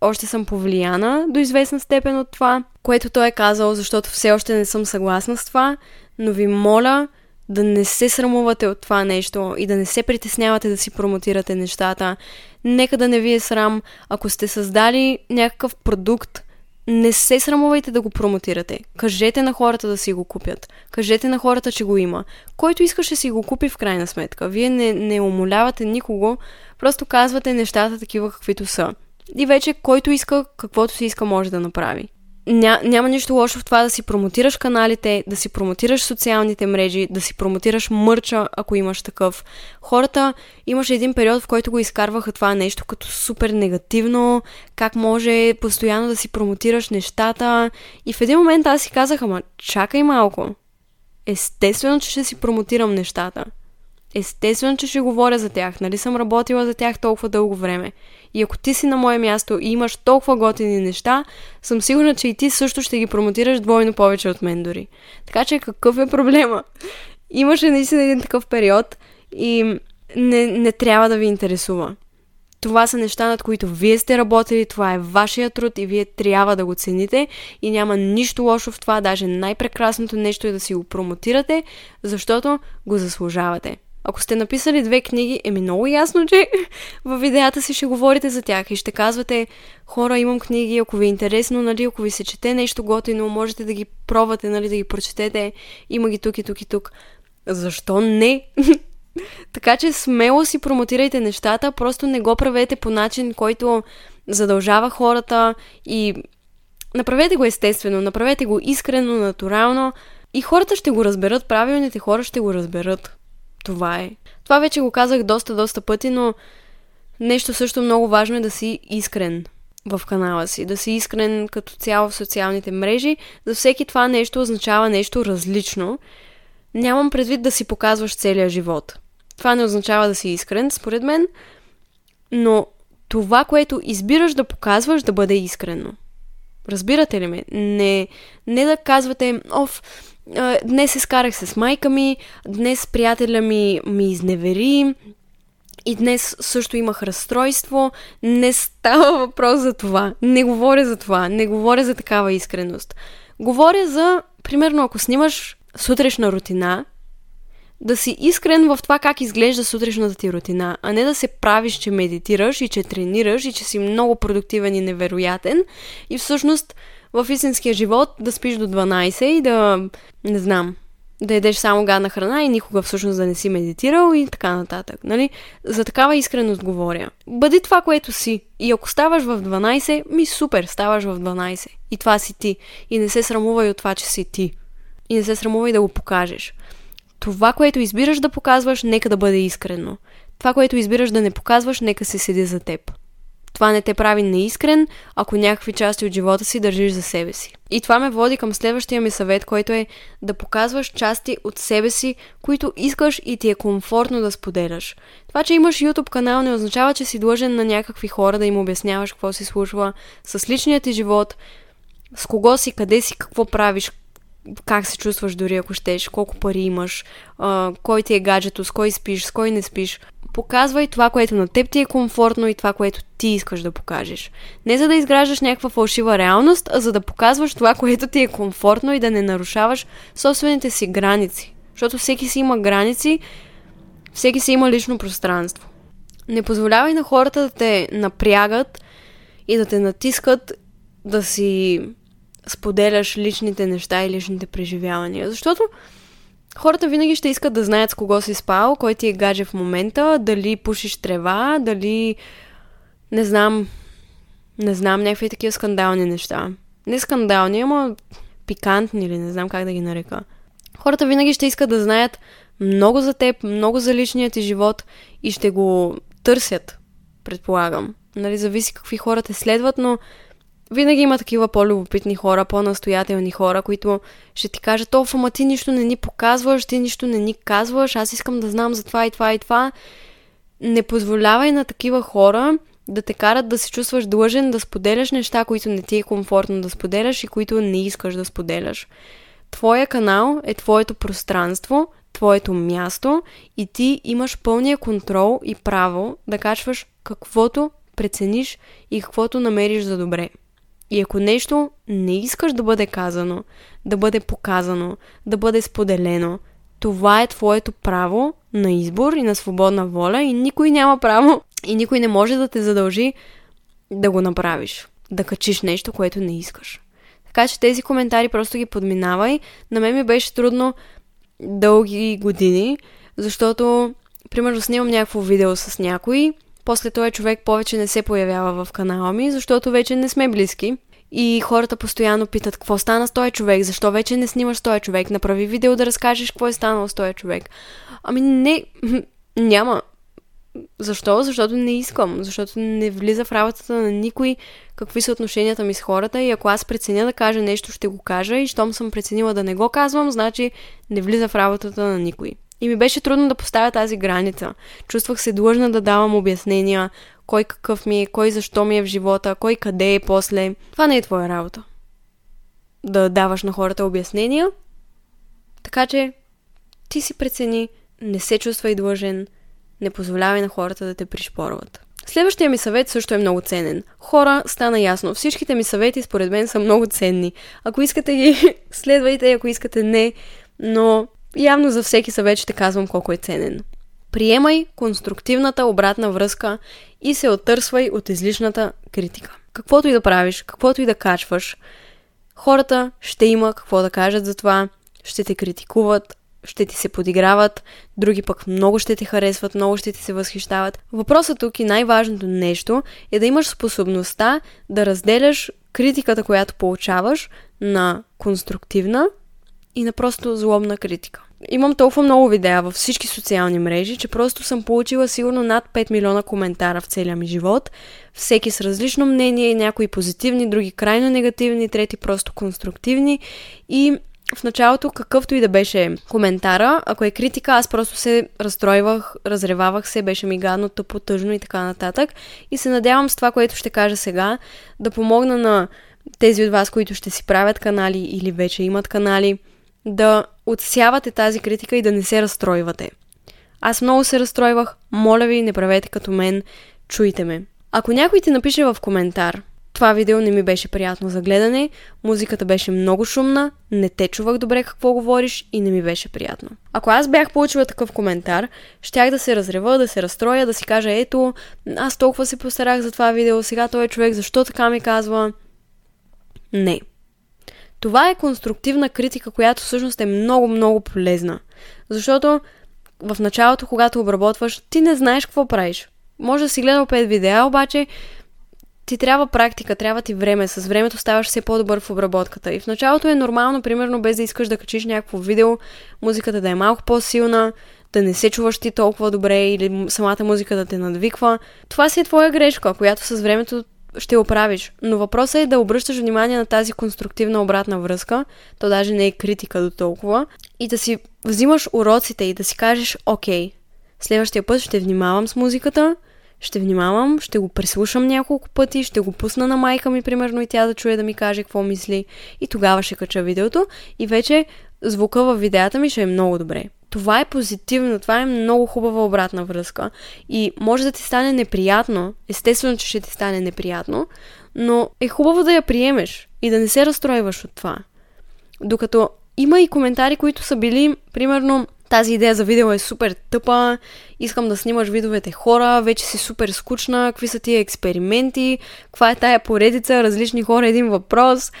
още съм повлияна до известна степен от това, което той е казал, защото все още не съм съгласна с това, но ви моля да не се срамувате от това нещо и да не се притеснявате да си промотирате нещата. Нека да не ви е срам, ако сте създали някакъв продукт, не се срамувайте да го промотирате. Кажете на хората да си го купят. Кажете на хората, че го има. Който искаше си го купи в крайна сметка. Вие не, не умолявате никого, просто казвате нещата такива каквито са. И вече който иска, каквото си иска, може да направи ня, няма нищо лошо в това да си промотираш каналите, да си промотираш социалните мрежи, да си промотираш мърча, ако имаш такъв. Хората имаше един период, в който го изкарваха това нещо като супер негативно, как може постоянно да си промотираш нещата. И в един момент аз си казах, ама чакай малко. Естествено, че ще си промотирам нещата. Естествено, че ще говоря за тях. Нали съм работила за тях толкова дълго време. И ако ти си на мое място и имаш толкова готини неща, съм сигурна, че и ти също ще ги промотираш двойно повече от мен дори. Така че какъв е проблема? Имаше наистина един такъв период и не, не трябва да ви интересува. Това са неща, над които вие сте работили, това е вашия труд и вие трябва да го цените и няма нищо лошо в това, даже най-прекрасното нещо е да си го промотирате, защото го заслужавате. Ако сте написали две книги, е ми много ясно, че в видеята си ще говорите за тях и ще казвате хора, имам книги, ако ви е интересно, нали, ако ви се чете нещо готино, можете да ги пробвате, нали, да ги прочетете, има ги тук и тук и тук. Защо не? така че смело си промотирайте нещата, просто не го правете по начин, който задължава хората и направете го естествено, направете го искрено, натурално и хората ще го разберат, правилните хора ще го разберат. Това е. Това вече го казах доста, доста пъти, но нещо също много важно е да си искрен в канала си, да си искрен като цяло в социалните мрежи. За всеки това нещо означава нещо различно. Нямам предвид да си показваш целия живот. Това не означава да си искрен, според мен, но това, което избираш да показваш, да бъде искрено. Разбирате ли ме? Не, не да казвате, оф, днес се скарах с майка ми, днес приятеля ми ми изневери, и днес също имах разстройство. Не става въпрос за това. Не говоря за това. Не говоря за такава искреност. Говоря за, примерно, ако снимаш сутрешна рутина, да си искрен в това как изглежда сутрешната ти рутина, а не да се правиш, че медитираш и че тренираш и че си много продуктивен и невероятен и всъщност в истинския живот да спиш до 12 и да, не знам, да едеш само гадна храна и никога всъщност да не си медитирал и така нататък. Нали? За такава искреност говоря. Бъди това, което си. И ако ставаш в 12, ми супер, ставаш в 12. И това си ти. И не се срамувай от това, че си ти. И не се срамувай да го покажеш. Това, което избираш да показваш, нека да бъде искрено. Това, което избираш да не показваш, нека се седи за теб. Това не те прави неискрен, ако някакви части от живота си държиш за себе си. И това ме води към следващия ми съвет, който е да показваш части от себе си, които искаш и ти е комфортно да споделяш. Това, че имаш YouTube канал не означава, че си длъжен на някакви хора да им обясняваш какво се случва с личният ти живот, с кого си, къде си, какво правиш, как се чувстваш дори ако щеш, колко пари имаш, а, кой ти е гаджето, с кой спиш, с кой не спиш. Показвай това, което на теб ти е комфортно и това, което ти искаш да покажеш. Не за да изграждаш някаква фалшива реалност, а за да показваш това, което ти е комфортно и да не нарушаваш собствените си граници. Защото всеки си има граници, всеки си има лично пространство. Не позволявай на хората да те напрягат и да те натискат да си споделяш личните неща и личните преживявания. Защото хората винаги ще искат да знаят с кого си спал, кой ти е гадже в момента, дали пушиш трева, дали не знам, не знам, някакви такива скандални неща. Не скандални, ама пикантни или не знам как да ги нарека. Хората винаги ще искат да знаят много за теб, много за личният ти живот и ще го търсят, предполагам. Нали, зависи какви хора те следват, но винаги има такива по-любопитни хора, по-настоятелни хора, които ще ти кажат, о, ама ти нищо не ни показваш, ти нищо не ни казваш, аз искам да знам за това и това и това. Не позволявай на такива хора да те карат да се чувстваш длъжен да споделяш неща, които не ти е комфортно да споделяш и които не искаш да споделяш. Твоя канал е твоето пространство, твоето място и ти имаш пълния контрол и право да качваш каквото прецениш и каквото намериш за добре. И ако нещо не искаш да бъде казано, да бъде показано, да бъде споделено, това е твоето право на избор и на свободна воля и никой няма право и никой не може да те задължи да го направиш, да качиш нещо, което не искаш. Така че тези коментари просто ги подминавай. На мен ми беше трудно дълги години, защото, примерно, снимам някакво видео с някой, после този човек повече не се появява в канала ми, защото вече не сме близки. И хората постоянно питат, какво стана с този човек, защо вече не снимаш този човек, направи видео да разкажеш какво е станало с този човек. Ами не, няма. Защо? Защото не искам. Защото не влиза в работата на никой какви са отношенията ми с хората и ако аз преценя да кажа нещо, ще го кажа и щом съм преценила да не го казвам, значи не влиза в работата на никой. И ми беше трудно да поставя тази граница. Чувствах се длъжна да давам обяснения, кой какъв ми е, кой защо ми е в живота, кой къде е после. Това не е твоя работа. Да даваш на хората обяснения. Така че ти си прецени, не се чувствай длъжен, не позволявай на хората да те пришпорват. Следващия ми съвет също е много ценен. Хора, стана ясно. Всичките ми съвети според мен са много ценни. Ако искате ги, следвайте, ако искате не. Но явно за всеки съвет ще казвам колко е ценен. Приемай конструктивната обратна връзка и се оттърсвай от излишната критика. Каквото и да правиш, каквото и да качваш, хората ще има какво да кажат за това, ще те критикуват, ще ти се подиграват, други пък много ще те харесват, много ще ти се възхищават. Въпросът тук и най-важното нещо е да имаш способността да разделяш критиката, която получаваш на конструктивна и на просто злобна критика. Имам толкова много видеа във всички социални мрежи, че просто съм получила сигурно над 5 милиона коментара в целия ми живот. Всеки с различно мнение, някои позитивни, други крайно негативни, трети просто конструктивни. И в началото, какъвто и да беше коментара, ако е критика, аз просто се разстройвах, разревавах се, беше ми гадно, тъпо, тъжно и така нататък. И се надявам с това, което ще кажа сега, да помогна на тези от вас, които ще си правят канали или вече имат канали, да отсявате тази критика и да не се разстройвате. Аз много се разстройвах, моля ви, не правете като мен, чуйте ме. Ако някой ти напише в коментар, това видео не ми беше приятно за гледане, музиката беше много шумна, не те чувах добре какво говориш и не ми беше приятно. Ако аз бях получила такъв коментар, щях да се разрева, да се разстроя, да си кажа, ето, аз толкова се постарах за това видео, сега той е човек, защо така ми казва? Не. Това е конструктивна критика, която всъщност е много, много полезна. Защото в началото, когато обработваш, ти не знаеш какво правиш. Може да си гледал 5 видеа, обаче ти трябва практика, трябва ти време. С времето ставаш все по-добър в обработката. И в началото е нормално, примерно, без да искаш да качиш някакво видео, музиката да е малко по-силна, да не се чуваш ти толкова добре или самата музика да те надвиква. Това си е твоя грешка, която с времето ще оправиш. Но въпросът е да обръщаш внимание на тази конструктивна обратна връзка, то даже не е критика до толкова, и да си взимаш уроците и да си кажеш, окей, следващия път ще внимавам с музиката, ще внимавам, ще го преслушам няколко пъти, ще го пусна на майка ми, примерно, и тя да чуе да ми каже какво мисли. И тогава ще кача видеото и вече звука в видеята ми ще е много добре. Това е позитивно, това е много хубава обратна връзка. И може да ти стане неприятно, естествено, че ще ти стане неприятно, но е хубаво да я приемеш и да не се разстройваш от това. Докато има и коментари, които са били, примерно, тази идея за видео е супер тъпа, искам да снимаш видовете хора, вече си супер скучна, какви са тия експерименти, каква е тая поредица, различни хора, един въпрос.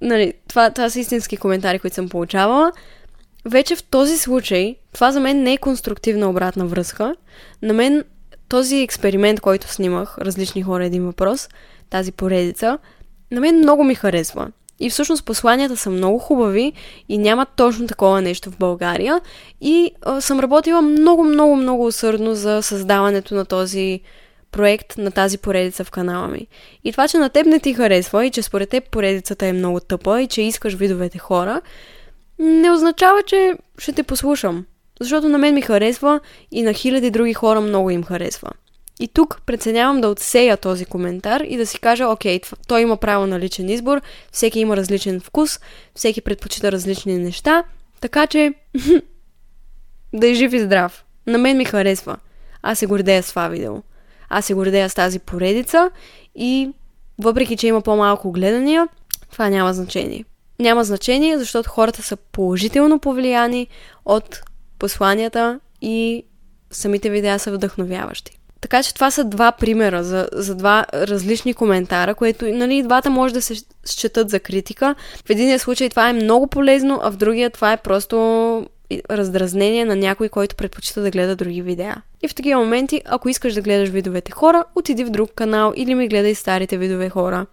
Нали, това, това са истински коментари, които съм получавала. Вече в този случай, това за мен не е конструктивна обратна връзка. На мен този експеримент, който снимах, различни хора, един въпрос, тази поредица, на мен много ми харесва. И всъщност посланията са много хубави и няма точно такова нещо в България. И а, съм работила много, много, много усърдно за създаването на този проект, на тази поредица в канала ми. И това, че на теб не ти харесва и че според теб поредицата е много тъпа и че искаш видовете хора, не означава, че ще те послушам. Защото на мен ми харесва и на хиляди други хора много им харесва. И тук преценявам да отсея този коментар и да си кажа, окей, той има право на личен избор, всеки има различен вкус, всеки предпочита различни неща, така че да е жив и здрав. На мен ми харесва. Аз се гордея с това видео. Аз се гордея с тази поредица и въпреки, че има по-малко гледания, това няма значение. Няма значение, защото хората са положително повлияни от посланията и самите видеа са вдъхновяващи. Така че това са два примера за, за два различни коментара, което, нали, двата може да се считат за критика. В единия случай това е много полезно, а в другия това е просто раздразнение на някой, който предпочита да гледа други видеа. И в такива моменти, ако искаш да гледаш видовете хора, отиди в друг канал или ми гледай старите видове хора.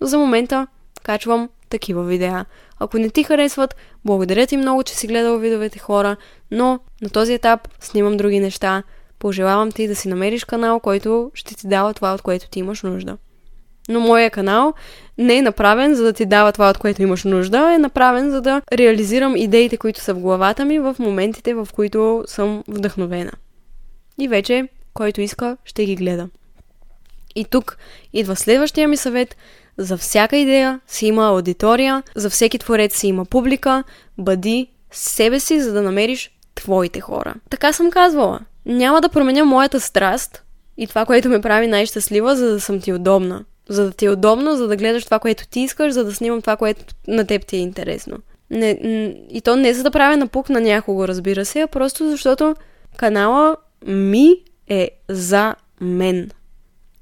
За момента качвам такива видеа. Ако не ти харесват, благодаря ти много, че си гледал видовете хора, но на този етап снимам други неща. Пожелавам ти да си намериш канал, който ще ти дава това, от което ти имаш нужда. Но моя канал не е направен за да ти дава това, от което имаш нужда, е направен за да реализирам идеите, които са в главата ми в моментите, в които съм вдъхновена. И вече, който иска, ще ги гледа. И тук идва следващия ми съвет. За всяка идея си има аудитория, за всеки творец си има публика, бъди себе си, за да намериш твоите хора. Така съм казвала. Няма да променя моята страст и това, което ме прави най-щастлива, за да съм ти удобна. За да ти е удобно, за да гледаш това, което ти искаш, за да снимам това, което на теб ти е интересно. Не, и то не за да правя напук на някого, разбира се, а просто защото канала ми е за мен.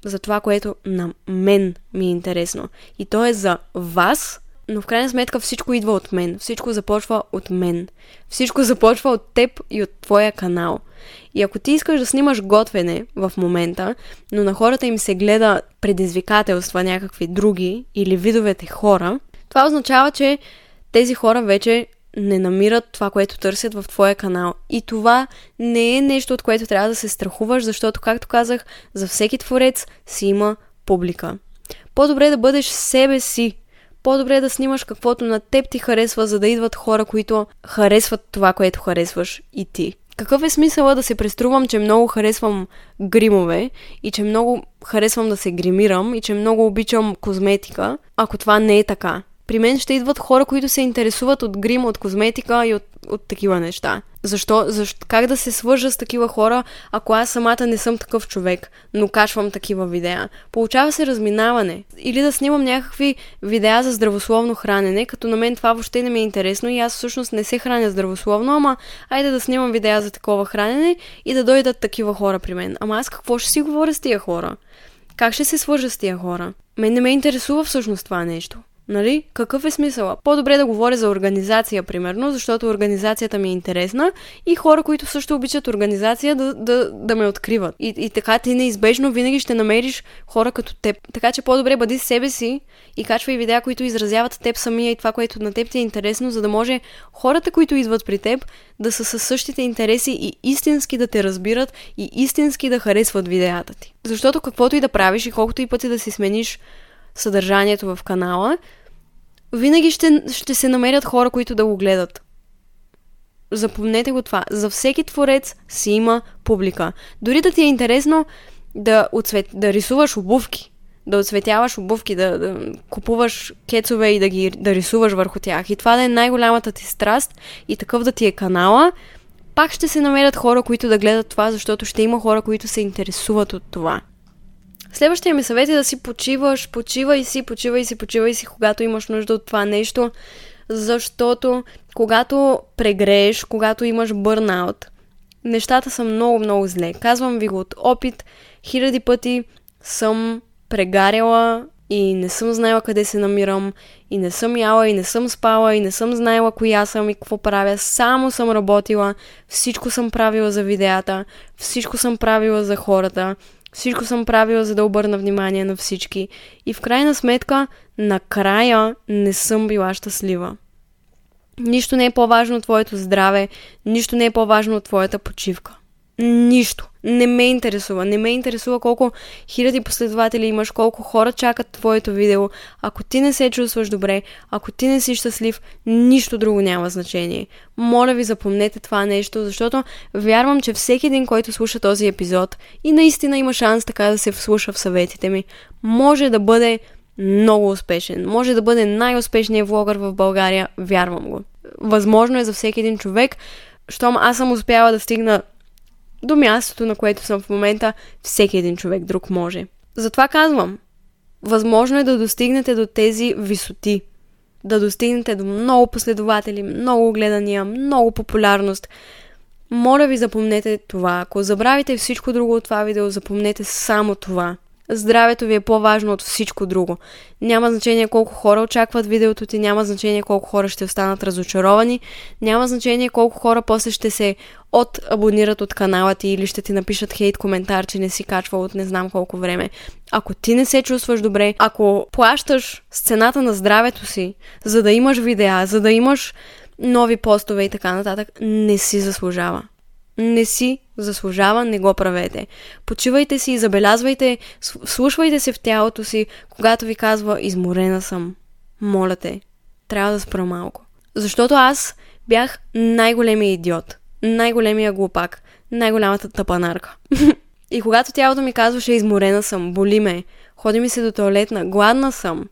За това, което на мен ми е интересно. И то е за вас, но в крайна сметка всичко идва от мен. Всичко започва от мен. Всичко започва от теб и от твоя канал. И ако ти искаш да снимаш готвене в момента, но на хората им се гледа предизвикателства някакви други или видовете хора, това означава, че тези хора вече не намират това, което търсят в твоя канал. И това не е нещо, от което трябва да се страхуваш, защото, както казах, за всеки творец си има публика. По-добре да бъдеш себе си. По-добре да снимаш каквото на теб ти харесва, за да идват хора, които харесват това, което харесваш и ти. Какъв е смисъла да се преструвам, че много харесвам гримове и че много харесвам да се гримирам и че много обичам козметика, ако това не е така? При мен ще идват хора, които се интересуват от грим, от козметика и от, от такива неща. Защо, защо? Как да се свържа с такива хора, ако аз самата не съм такъв човек, но качвам такива видеа? Получава се разминаване. Или да снимам някакви видеа за здравословно хранене, като на мен това въобще не ми е интересно и аз всъщност не се храня здравословно, ама айде да снимам видеа за такова хранене и да дойдат такива хора при мен. Ама аз какво ще си говоря с тия хора? Как ще се свържа с тия хора? Мен не ме интересува всъщност това нещо. Нали? Какъв е смисъла? По-добре да говоря за организация, примерно, защото организацията ми е интересна и хора, които също обичат организация, да, да, да ме откриват. И, и така ти неизбежно винаги ще намериш хора като теб. Така че по-добре бъди себе си и качвай видеа, които изразяват теб самия и това, което на теб ти е интересно, за да може хората, които идват при теб, да са със същите интереси и истински да те разбират и истински да харесват видеята ти. Защото каквото и да правиш и колкото и пъти да си смениш съдържанието в канала, винаги ще, ще се намерят хора, които да го гледат. Запомнете го това. За всеки творец си има публика. Дори да ти е интересно да, отцвет, да рисуваш обувки, да отцветяваш обувки, да, да купуваш кецове и да ги да рисуваш върху тях. И това да е най-голямата ти страст и такъв да ти е канала, пак ще се намерят хора, които да гледат това, защото ще има хора, които се интересуват от това. Следващия ми съвет е да си почиваш, почивай си, почивай си, почивай си, когато имаш нужда от това нещо, защото когато прегрееш, когато имаш бърнаут, нещата са много, много зле. Казвам ви го от опит. Хиляди пъти съм прегаряла и не съм знаела къде се намирам, и не съм яла, и не съм спала, и не съм знаела коя съм и какво правя. Само съм работила, всичко съм правила за видеята, всичко съм правила за хората, всичко съм правила за да обърна внимание на всички. И в крайна сметка, накрая не съм била щастлива. Нищо не е по-важно от твоето здраве, нищо не е по-важно от твоята почивка. Нищо. Не ме интересува. Не ме интересува колко хиляди последователи имаш, колко хора чакат твоето видео. Ако ти не се чувстваш добре, ако ти не си щастлив, нищо друго няма значение. Моля ви, запомнете това нещо, защото вярвам, че всеки един, който слуша този епизод и наистина има шанс така да се вслуша в съветите ми, може да бъде много успешен. Може да бъде най-успешният влогър в България, вярвам го. Възможно е за всеки един човек, щом аз съм успяла да стигна до мястото, на което съм в момента, всеки един човек друг може. Затова казвам, възможно е да достигнете до тези висоти, да достигнете до много последователи, много гледания, много популярност. Моля ви, запомнете това. Ако забравите всичко друго от това видео, запомнете само това. Здравето ви е по-важно от всичко друго. Няма значение колко хора очакват видеото ти, няма значение колко хора ще останат разочаровани, няма значение колко хора после ще се от-абонират от канала ти или ще ти напишат хейт коментар, че не си качвал от не знам колко време. Ако ти не се чувстваш добре, ако плащаш с цената на здравето си, за да имаш видеа, за да имаш нови постове и така нататък, не си заслужава не си заслужава, не го правете. Почивайте си, забелязвайте, слушвайте се в тялото си, когато ви казва изморена съм. Моля те, трябва да спра малко. Защото аз бях най-големия идиот, най-големия глупак, най-голямата тъпанарка. И когато тялото ми казваше изморена съм, боли ме, ходи ми се до туалетна, гладна съм,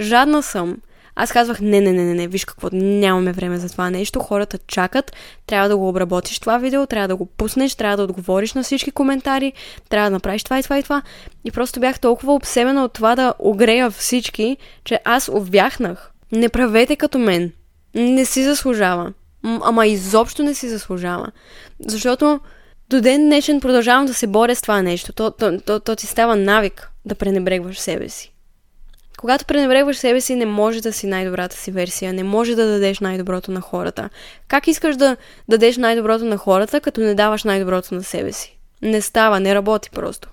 жадна съм, аз казвах, не, не, не, не, не, виж какво, нямаме време за това нещо, хората чакат, трябва да го обработиш това видео, трябва да го пуснеш, трябва да отговориш на всички коментари, трябва да направиш това и това и това. И просто бях толкова обсемена от това да огрея всички, че аз увяхнах. Не правете като мен. Не си заслужава. Ама изобщо не си заслужава. Защото до ден днешен продължавам да се боря с това нещо. То, то, то, то ти става навик да пренебрегваш себе си. Когато пренебрегваш себе си, не може да си най-добрата си версия, не може да дадеш най-доброто на хората. Как искаш да дадеш най-доброто на хората, като не даваш най-доброто на себе си? Не става, не работи просто.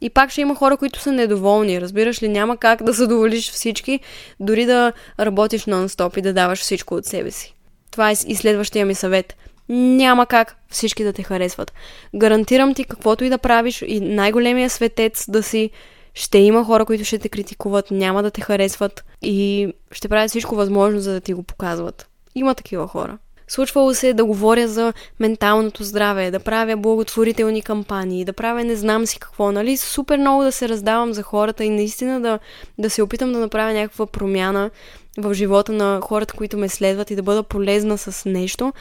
И пак ще има хора, които са недоволни. Разбираш ли, няма как да задоволиш всички, дори да работиш нон-стоп и да даваш всичко от себе си. Това е и следващия ми съвет. Няма как всички да те харесват. Гарантирам ти каквото и да правиш и най-големия светец да си, ще има хора, които ще те критикуват, няма да те харесват и ще правят всичко възможно, за да ти го показват. Има такива хора. Случвало се да говоря за менталното здраве, да правя благотворителни кампании, да правя не знам си какво, нали? Супер много да се раздавам за хората и наистина да, да се опитам да направя някаква промяна в живота на хората, които ме следват и да бъда полезна с нещо.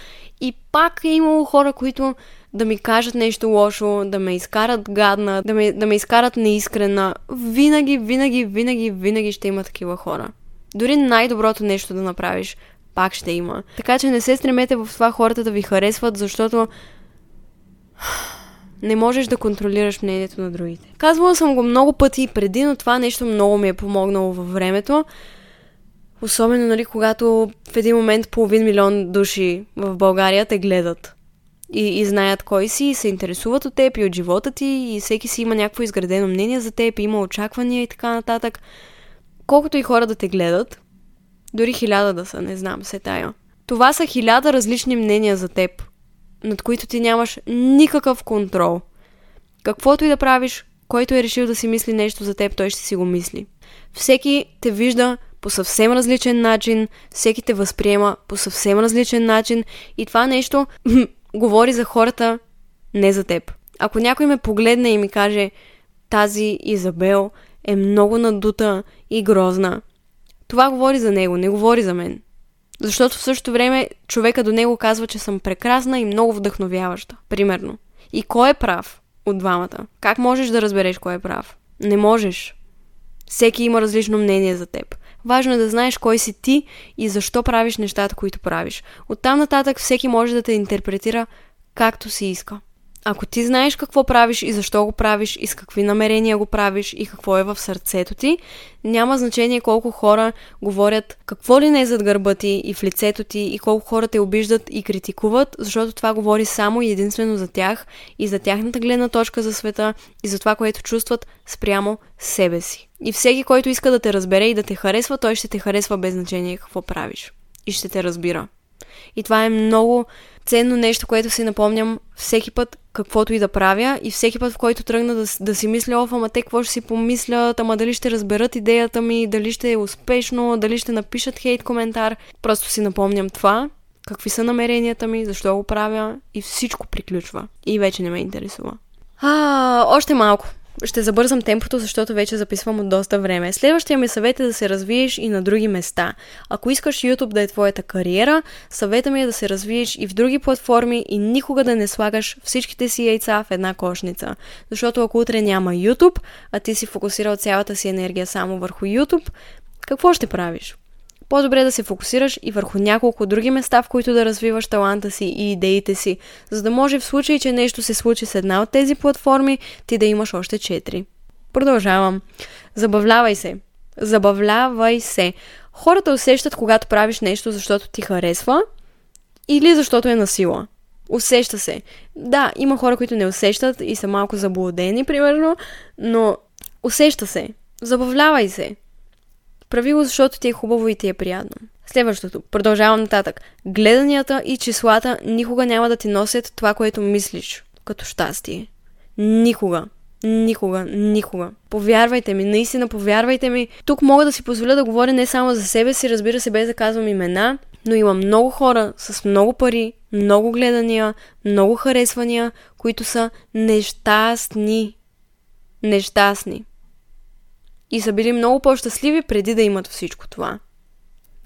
И пак е имало хора, които да ми кажат нещо лошо, да ме изкарат гадна, да ме, да ме изкарат неискрена. Винаги, винаги, винаги, винаги ще има такива хора. Дори най-доброто нещо да направиш, пак ще има. Така че не се стремете в това хората да ви харесват, защото не можеш да контролираш мнението на другите. Казвала съм го много пъти и преди, но това нещо много ми е помогнало във времето. Особено, нали, когато в един момент половин милион души в България те гледат и, и знаят кой си, и се интересуват от теб и от живота ти, и всеки си има някакво изградено мнение за теб, има очаквания и така нататък. Колкото и хора да те гледат, дори хиляда да са, не знам, се тая. Това са хиляда различни мнения за теб, над които ти нямаш никакъв контрол. Каквото и да правиш, който е решил да си мисли нещо за теб, той ще си го мисли. Всеки те вижда по съвсем различен начин, всеки те възприема по съвсем различен начин и това нещо говори за хората, не за теб. Ако някой ме погледне и ми каже, тази Изабел е много надута и грозна, това говори за него, не говори за мен. Защото в същото време човека до него казва, че съм прекрасна и много вдъхновяваща. Примерно. И кой е прав от двамата? Как можеш да разбереш кой е прав? Не можеш. Всеки има различно мнение за теб. Важно е да знаеш кой си ти и защо правиш нещата, които правиш. Оттам нататък всеки може да те интерпретира както си иска. Ако ти знаеш какво правиш и защо го правиш и с какви намерения го правиш и какво е в сърцето ти, няма значение колко хора говорят какво ли не е зад гърба ти и в лицето ти и колко хора те обиждат и критикуват, защото това говори само и единствено за тях и за тяхната гледна точка за света и за това, което чувстват спрямо себе си. И всеки, който иска да те разбере и да те харесва, той ще те харесва без значение какво правиш. И ще те разбира. И това е много ценно нещо, което си напомням всеки път, каквото и да правя и всеки път, в който тръгна да, да си мисля, оф, ама те какво ще си помислят, ама дали ще разберат идеята ми, дали ще е успешно, дали ще напишат хейт коментар. Просто си напомням това, какви са намеренията ми, защо го правя и всичко приключва. И вече не ме интересува. А, още малко ще забързам темпото, защото вече записвам от доста време. Следващия ми съвет е да се развиеш и на други места. Ако искаш YouTube да е твоята кариера, съвета ми е да се развиеш и в други платформи и никога да не слагаш всичките си яйца в една кошница. Защото ако утре няма YouTube, а ти си фокусирал цялата си енергия само върху YouTube, какво ще правиш? По-добре да се фокусираш и върху няколко други места, в които да развиваш таланта си и идеите си, за да може в случай, че нещо се случи с една от тези платформи, ти да имаш още четири. Продължавам. Забавлявай се. Забавлявай се. Хората усещат, когато правиш нещо, защото ти харесва или защото е на сила. Усеща се. Да, има хора, които не усещат и са малко заблудени, примерно, но усеща се. Забавлявай се. Прави го, защото ти е хубаво и ти е приятно. Следващото. Продължавам нататък. Гледанията и числата никога няма да ти носят това, което мислиш като щастие. Никога. Никога, никога. Повярвайте ми, наистина повярвайте ми. Тук мога да си позволя да говоря не само за себе си, разбира се, без да казвам имена, но има много хора с много пари, много гледания, много харесвания, които са нещастни. Нещастни и са били много по-щастливи преди да имат всичко това.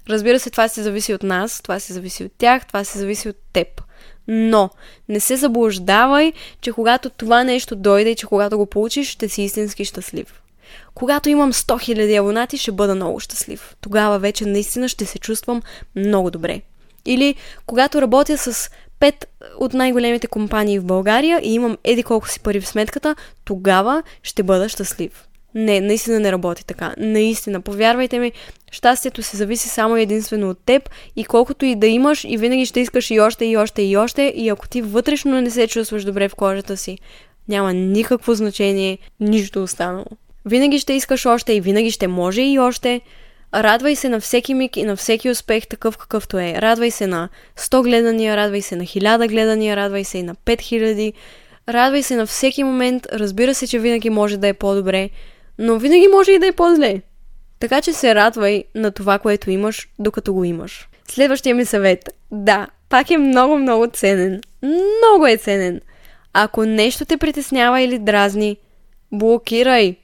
Разбира се, това си зависи от нас, това си зависи от тях, това си зависи от теб. Но не се заблуждавай, че когато това нещо дойде и че когато го получиш, ще си истински щастлив. Когато имам 100 000 абонати, ще бъда много щастлив. Тогава вече наистина ще се чувствам много добре. Или когато работя с пет от най-големите компании в България и имам еди колко си пари в сметката, тогава ще бъда щастлив. Не, наистина не работи така. Наистина, повярвайте ми, щастието се зависи само единствено от теб и колкото и да имаш и винаги ще искаш и още, и още, и още и ако ти вътрешно не се чувстваш добре в кожата си, няма никакво значение, нищо останало. Винаги ще искаш още и винаги ще може и още. Радвай се на всеки миг и на всеки успех такъв какъвто е. Радвай се на 100 гледания, радвай се на 1000 гледания, радвай се и на 5000. Радвай се на всеки момент. Разбира се, че винаги може да е по-добре но винаги може и да е по-зле. Така че се радвай на това, което имаш, докато го имаш. Следващия ми съвет. Да, пак е много, много ценен. Много е ценен. Ако нещо те притеснява или дразни, блокирай.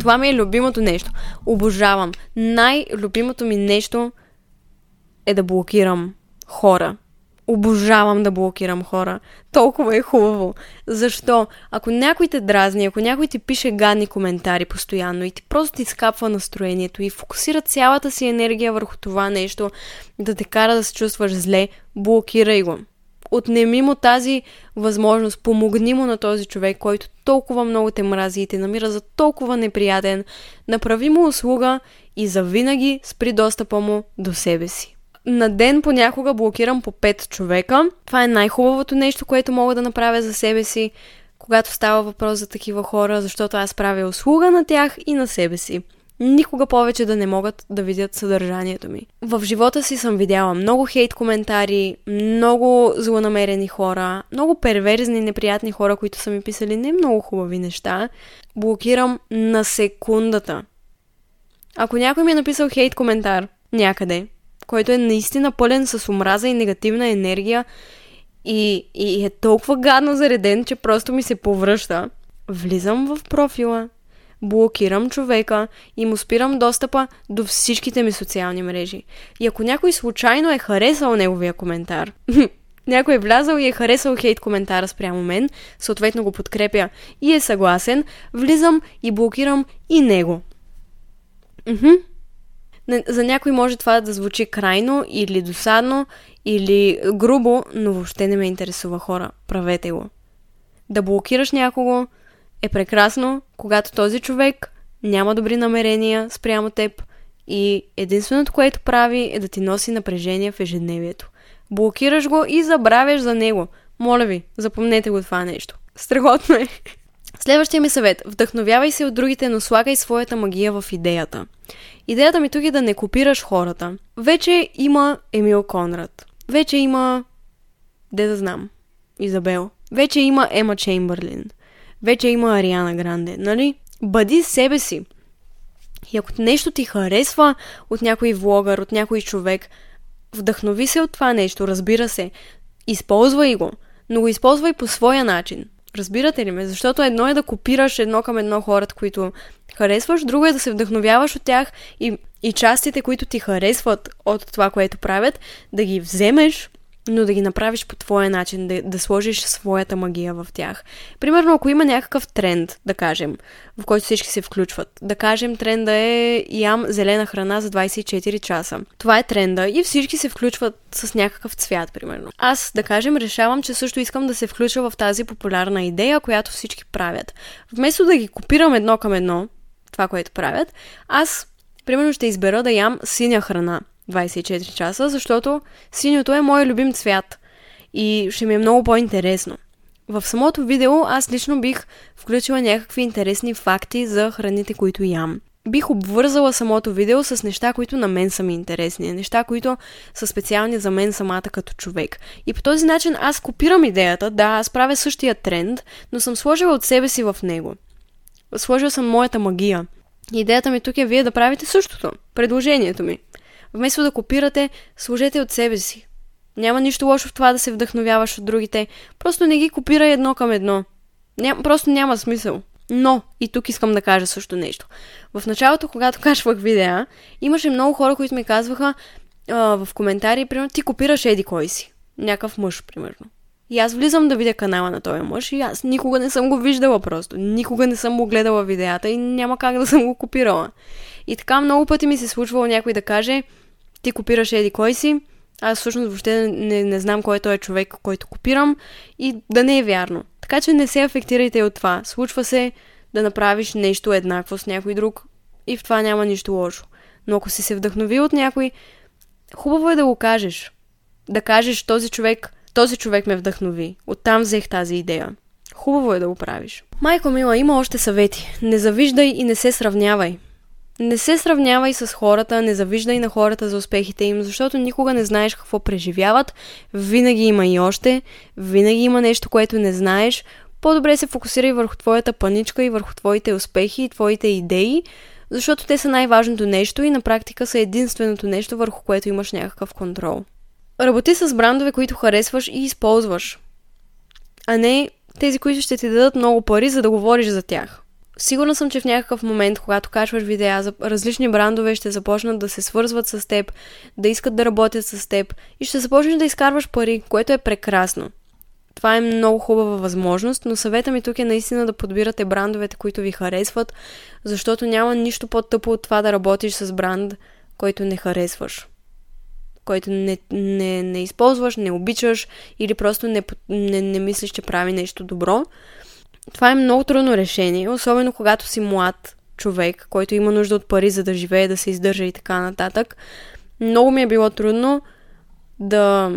Това ми е любимото нещо. Обожавам. Най-любимото ми нещо е да блокирам хора. Обожавам да блокирам хора. Толкова е хубаво. Защо? Ако някой те дразни, ако някой ти пише гадни коментари постоянно и ти просто ти скапва настроението и фокусира цялата си енергия върху това нещо, да те кара да се чувстваш зле, блокирай го. Отнеми му тази възможност, помогни му на този човек, който толкова много те мрази и те намира за толкова неприятен, направи му услуга и завинаги спри достъпа му до себе си на ден понякога блокирам по 5 човека. Това е най-хубавото нещо, което мога да направя за себе си, когато става въпрос за такива хора, защото аз правя услуга на тях и на себе си. Никога повече да не могат да видят съдържанието ми. В живота си съм видяла много хейт коментари, много злонамерени хора, много перверзни, неприятни хора, които са ми писали не много хубави неща. Блокирам на секундата. Ако някой ми е написал хейт коментар някъде, който е наистина пълен с омраза и негативна енергия и, и е толкова гадно зареден, че просто ми се повръща. Влизам в профила, блокирам човека и му спирам достъпа до всичките ми социални мрежи. И ако някой случайно е харесал неговия коментар, някой е влязал и е харесал хейт коментара спрямо мен, съответно го подкрепя и е съгласен, влизам и блокирам и него. Мхм. За някой може това да звучи крайно или досадно, или грубо, но въобще не ме интересува хора. Правете го. Да блокираш някого е прекрасно, когато този човек няма добри намерения спрямо теб и единственото, което прави е да ти носи напрежение в ежедневието. Блокираш го и забравяш за него. Моля ви, запомнете го това нещо. Страхотно е. Следващия ми съвет. Вдъхновявай се от другите, но слагай своята магия в идеята. Идеята ми тук е да не копираш хората. Вече има Емил Конрад. Вече има... Де да знам. Изабел. Вече има Ема Чеймбърлин. Вече има Ариана Гранде, нали? Бъди себе си. И ако нещо ти харесва от някой влогър, от някой човек, вдъхнови се от това нещо, разбира се. Използвай го, но го използвай по своя начин. Разбирате ли ме? Защото едно е да копираш едно към едно хората, които харесваш, друго е да се вдъхновяваш от тях и, и частите, които ти харесват от това, което правят, да ги вземеш но да ги направиш по твоя начин, да, да сложиш своята магия в тях. Примерно, ако има някакъв тренд, да кажем, в който всички се включват, да кажем, тренда е ям зелена храна за 24 часа. Това е тренда и всички се включват с някакъв цвят, примерно. Аз, да кажем, решавам, че също искам да се включа в тази популярна идея, която всички правят. Вместо да ги копирам едно към едно, това, което правят, аз, примерно, ще избера да ям синя храна. 24 часа, защото синьото е мой любим цвят и ще ми е много по-интересно. В самото видео аз лично бих включила някакви интересни факти за храните, които ям. Бих обвързала самото видео с неща, които на мен са ми интересни, неща, които са специални за мен самата като човек. И по този начин аз копирам идеята, да, аз правя същия тренд, но съм сложила от себе си в него. Сложила съм моята магия. Идеята ми тук е вие да правите същото. Предложението ми. Вместо да копирате, служете от себе си. Няма нищо лошо в това да се вдъхновяваш от другите. Просто не ги копирай едно към едно. Ням, просто няма смисъл. Но, и тук искам да кажа също нещо. В началото, когато качвах видеа, имаше много хора, които ми казваха а, в коментари, примерно, ти копираш еди кой си. Някакъв мъж, примерно. И аз влизам да видя канала на този мъж и аз никога не съм го виждала просто. Никога не съм му гледала видеята и няма как да съм го копирала. И така много пъти ми се случвало някой да каже, ти копираш еди кой си, аз всъщност въобще не, не знам кой е този човек, който копирам и да не е вярно. Така че не се афектирайте от това. Случва се да направиш нещо еднакво с някой друг и в това няма нищо лошо. Но ако си се вдъхнови от някой, хубаво е да го кажеш. Да кажеш този човек, този човек ме вдъхнови. Оттам взех тази идея. Хубаво е да го правиш. Майко мила, има още съвети. Не завиждай и не се сравнявай. Не се сравнявай с хората, не завиждай на хората за успехите им, защото никога не знаеш какво преживяват. Винаги има и още, винаги има нещо, което не знаеш. По-добре се фокусирай върху твоята паничка и върху твоите успехи и твоите идеи, защото те са най-важното нещо и на практика са единственото нещо, върху което имаш някакъв контрол. Работи с брандове, които харесваш и използваш, а не тези, които ще ти дадат много пари, за да говориш за тях. Сигурна съм, че в някакъв момент, когато качваш видеа различни брандове, ще започнат да се свързват с теб, да искат да работят с теб и ще започнеш да изкарваш пари, което е прекрасно. Това е много хубава възможност, но съвета ми тук е наистина да подбирате брандовете, които ви харесват, защото няма нищо по-тъпо от това да работиш с бранд, който не харесваш. Който не, не, не използваш, не обичаш или просто не, не, не мислиш, че прави нещо добро. Това е много трудно решение, особено когато си млад човек, който има нужда от пари, за да живее, да се издържа и така нататък. Много ми е било трудно да,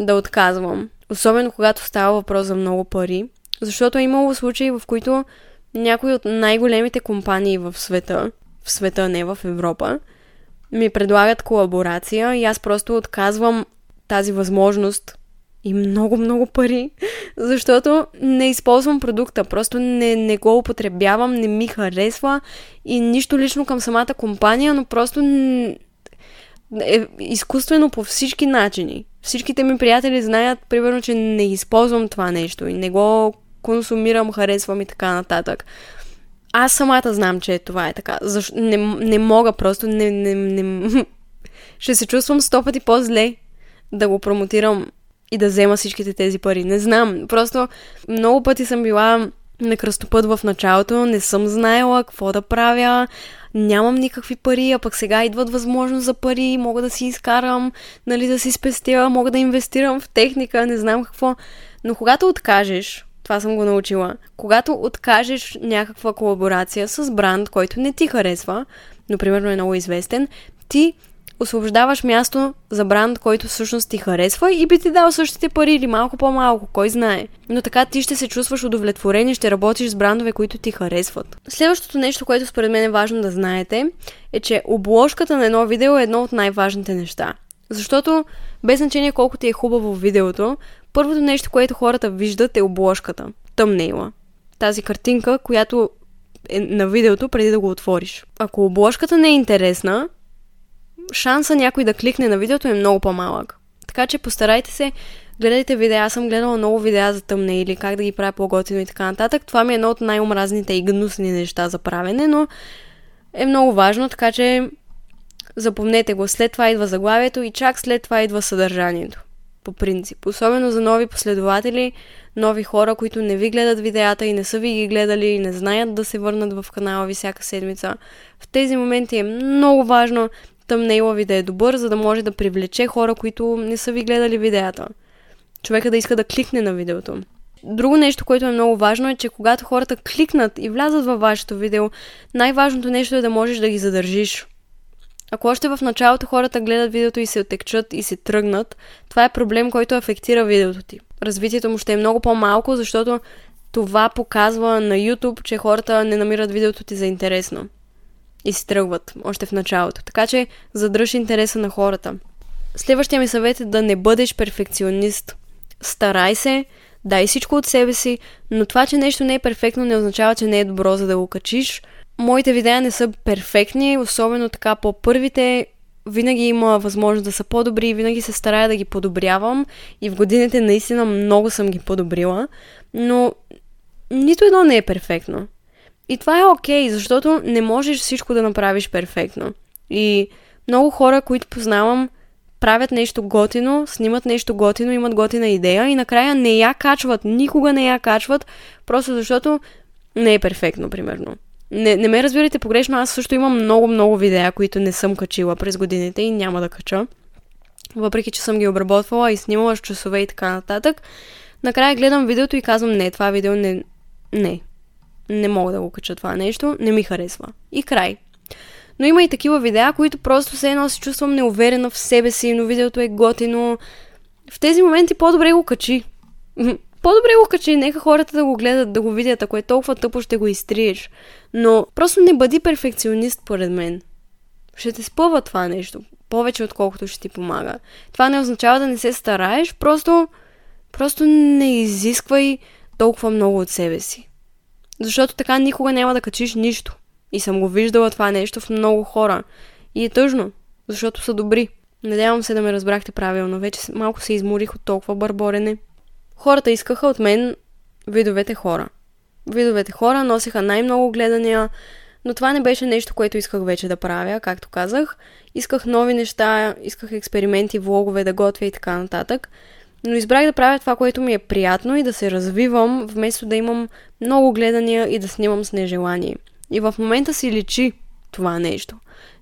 да отказвам. Особено когато става въпрос за много пари. Защото е имало случаи, в които някои от най-големите компании в света, в света, не в Европа, ми предлагат колаборация и аз просто отказвам тази възможност и много, много пари, защото не използвам продукта, просто не, не го употребявам, не ми харесва и нищо лично към самата компания, но просто е изкуствено по всички начини. Всичките ми приятели знаят, примерно, че не използвам това нещо и не го консумирам, харесвам и така нататък. Аз самата знам, че това е така. Защо? Не, не мога, просто не, не, не... Ще се чувствам сто пъти по-зле да го промотирам и да взема всичките тези пари. Не знам. Просто много пъти съм била на кръстопът в началото, не съм знаела какво да правя, нямам никакви пари, а пък сега идват възможност за пари, мога да си изкарам, нали, да си спестя, мога да инвестирам в техника, не знам какво. Но когато откажеш, това съм го научила, когато откажеш някаква колаборация с бранд, който не ти харесва, но примерно е много известен, ти освобождаваш място за бранд, който всъщност ти харесва и би ти дал същите пари или малко по-малко, кой знае. Но така ти ще се чувстваш удовлетворен и ще работиш с брандове, които ти харесват. Следващото нещо, което според мен е важно да знаете, е, че обложката на едно видео е едно от най-важните неща. Защото без значение колко ти е хубаво видеото, първото нещо, което хората виждат е обложката. Тъмнейла. Тази картинка, която е на видеото преди да го отвориш. Ако обложката не е интересна, шанса някой да кликне на видеото е много по-малък. Така че постарайте се, гледайте видеа. Аз съм гледала много видеа за тъмне или как да ги правя по-готино и така нататък. Това ми е едно от най-омразните и гнусни неща за правене, но е много важно, така че запомнете го. След това идва заглавието и чак след това идва съдържанието. По принцип. Особено за нови последователи, нови хора, които не ви гледат видеята и не са ви ги гледали и не знаят да се върнат в канала ви всяка седмица. В тези моменти е много важно тъмнейла ви да е добър, за да може да привлече хора, които не са ви гледали видеята. Човека да иска да кликне на видеото. Друго нещо, което е много важно е, че когато хората кликнат и влязат във вашето видео, най-важното нещо е да можеш да ги задържиш. Ако още в началото хората гледат видеото и се отекчат и се тръгнат, това е проблем, който афектира видеото ти. Развитието му ще е много по-малко, защото това показва на YouTube, че хората не намират видеото ти за интересно и тръгват още в началото. Така че задръж интереса на хората. Следващия ми съвет е да не бъдеш перфекционист. Старай се, дай всичко от себе си, но това, че нещо не е перфектно, не означава, че не е добро за да го качиш. Моите видеа не са перфектни, особено така по първите винаги има възможност да са по-добри, винаги се старая да ги подобрявам и в годините наистина много съм ги подобрила, но нито едно не е перфектно. И това е окей, okay, защото не можеш всичко да направиш перфектно. И много хора, които познавам, правят нещо готино, снимат нещо готино, имат готина идея и накрая не я качват, никога не я качват, просто защото не е перфектно, примерно. Не, не ме разбирайте погрешно, аз също имам много-много видеа, които не съм качила през годините и няма да кача. Въпреки, че съм ги обработвала и снимала с часове и така нататък. Накрая гледам видеото и казвам, не, това видео не, не, не мога да го кача това нещо, не ми харесва. И край. Но има и такива видеа, които просто се едно се чувствам неуверена в себе си, но видеото е готино. В тези моменти по-добре го качи. По-добре го качи, нека хората да го гледат, да го видят. Ако е толкова тъпо, ще го изтриеш. Но просто не бъди перфекционист, поред мен. Ще те спъва това нещо. Повече, отколкото ще ти помага. Това не означава да не се стараеш, просто, просто не изисквай толкова много от себе си. Защото така никога няма да качиш нищо. И съм го виждала това нещо в много хора. И е тъжно, защото са добри. Надявам се да ме разбрахте правилно. Вече малко се изморих от толкова бърборене. Хората искаха от мен видовете хора. Видовете хора носиха най-много гледания, но това не беше нещо, което исках вече да правя, както казах. Исках нови неща, исках експерименти, влогове да готвя и така нататък. Но избрах да правя това, което ми е приятно и да се развивам, вместо да имам много гледания и да снимам с нежелание. И в момента си личи това нещо.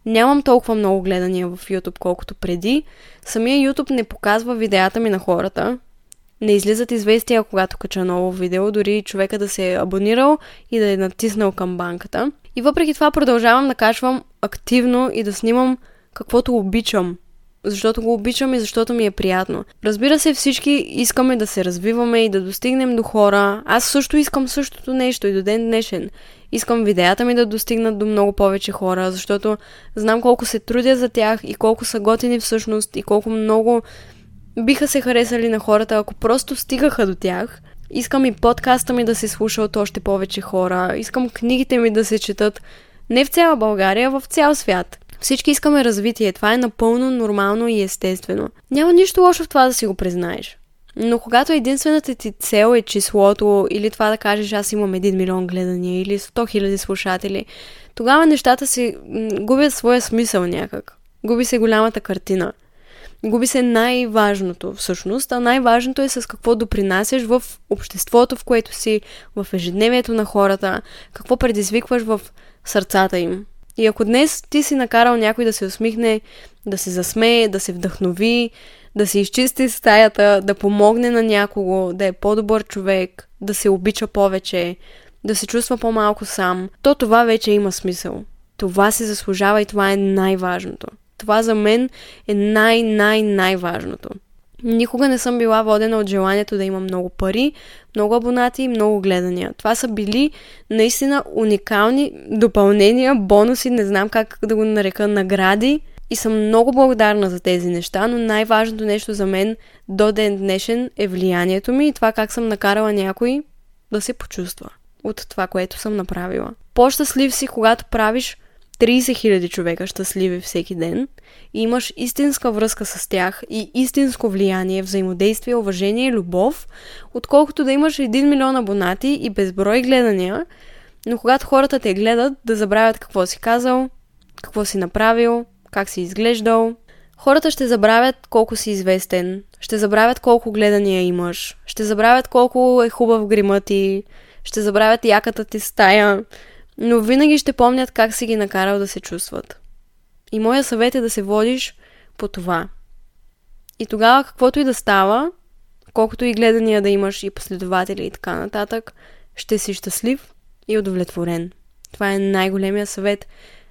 Нямам толкова много гледания в YouTube, колкото преди. Самия YouTube не показва видеята ми на хората. Не излизат известия, когато кача ново видео, дори човека да се е абонирал и да е натиснал към банката. И въпреки това продължавам да качвам активно и да снимам каквото обичам защото го обичам и защото ми е приятно. Разбира се, всички искаме да се развиваме и да достигнем до хора. Аз също искам същото нещо и до ден днешен. Искам видеята ми да достигнат до много повече хора, защото знам колко се трудя за тях и колко са готини всъщност и колко много биха се харесали на хората, ако просто стигаха до тях. Искам и подкаста ми да се слуша от още повече хора. Искам книгите ми да се четат не в цяла България, а в цял свят. Всички искаме развитие. Това е напълно нормално и естествено. Няма нищо лошо в това да си го признаеш. Но когато единствената ти цел е числото или това да кажеш аз имам 1 милион гледания или 100 хиляди слушатели, тогава нещата си губят своя смисъл някак. Губи се голямата картина. Губи се най-важното всъщност, а най-важното е с какво допринасяш в обществото, в което си, в ежедневието на хората, какво предизвикваш в сърцата им. И ако днес ти си накарал някой да се усмихне, да се засмее, да се вдъхнови, да се изчисти стаята, да помогне на някого, да е по-добър човек, да се обича повече, да се чувства по-малко сам, то това вече има смисъл. Това се заслужава и това е най-важното. Това за мен е най-най-най-важното. Никога не съм била водена от желанието да имам много пари, много абонати и много гледания. Това са били наистина уникални допълнения, бонуси, не знам как да го нарека, награди. И съм много благодарна за тези неща, но най-важното нещо за мен до ден днешен е влиянието ми и това как съм накарала някой да се почувства от това, което съм направила. По-щастлив си, когато правиш 30 000 човека щастливи всеки ден и имаш истинска връзка с тях и истинско влияние, взаимодействие, уважение и любов, отколкото да имаш 1 милион абонати и безброй гледания, но когато хората те гледат, да забравят какво си казал, какво си направил, как си изглеждал. Хората ще забравят колко си известен, ще забравят колко гледания имаш, ще забравят колко е хубав грима ти, ще забравят яката ти стая, но винаги ще помнят как си ги накарал да се чувстват. И моя съвет е да се водиш по това. И тогава, каквото и да става, колкото и гледания да имаш и последователи и така нататък, ще си щастлив и удовлетворен. Това е най-големия съвет,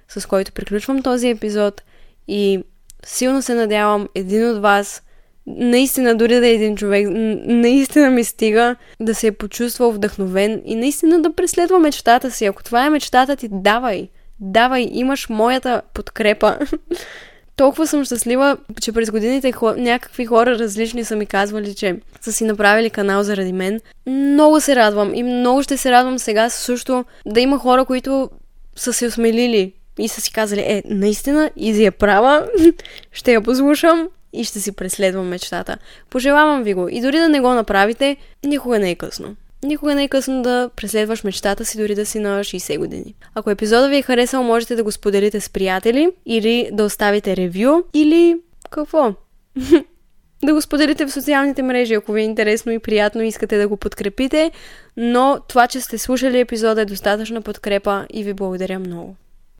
с който приключвам този епизод и силно се надявам един от вас наистина, дори да е един човек, наистина ми стига да се е почувствал вдъхновен и наистина да преследва мечтата си. Ако това е мечтата ти, давай. Давай, имаш моята подкрепа. Толкова съм щастлива, че през годините някакви хора различни са ми казвали, че са си направили канал заради мен. Много се радвам и много ще се радвам сега също да има хора, които са се осмелили и са си казали, е, наистина, Изи е права, ще я послушам и ще си преследвам мечтата. Пожелавам ви го. И дори да не го направите, никога не е късно. Никога не е късно да преследваш мечтата си, дори да си на 60 години. Ако епизода ви е харесал, можете да го споделите с приятели или да оставите ревю или какво? да го споделите в социалните мрежи, ако ви е интересно и приятно искате да го подкрепите. Но това, че сте слушали епизода е достатъчна подкрепа и ви благодаря много.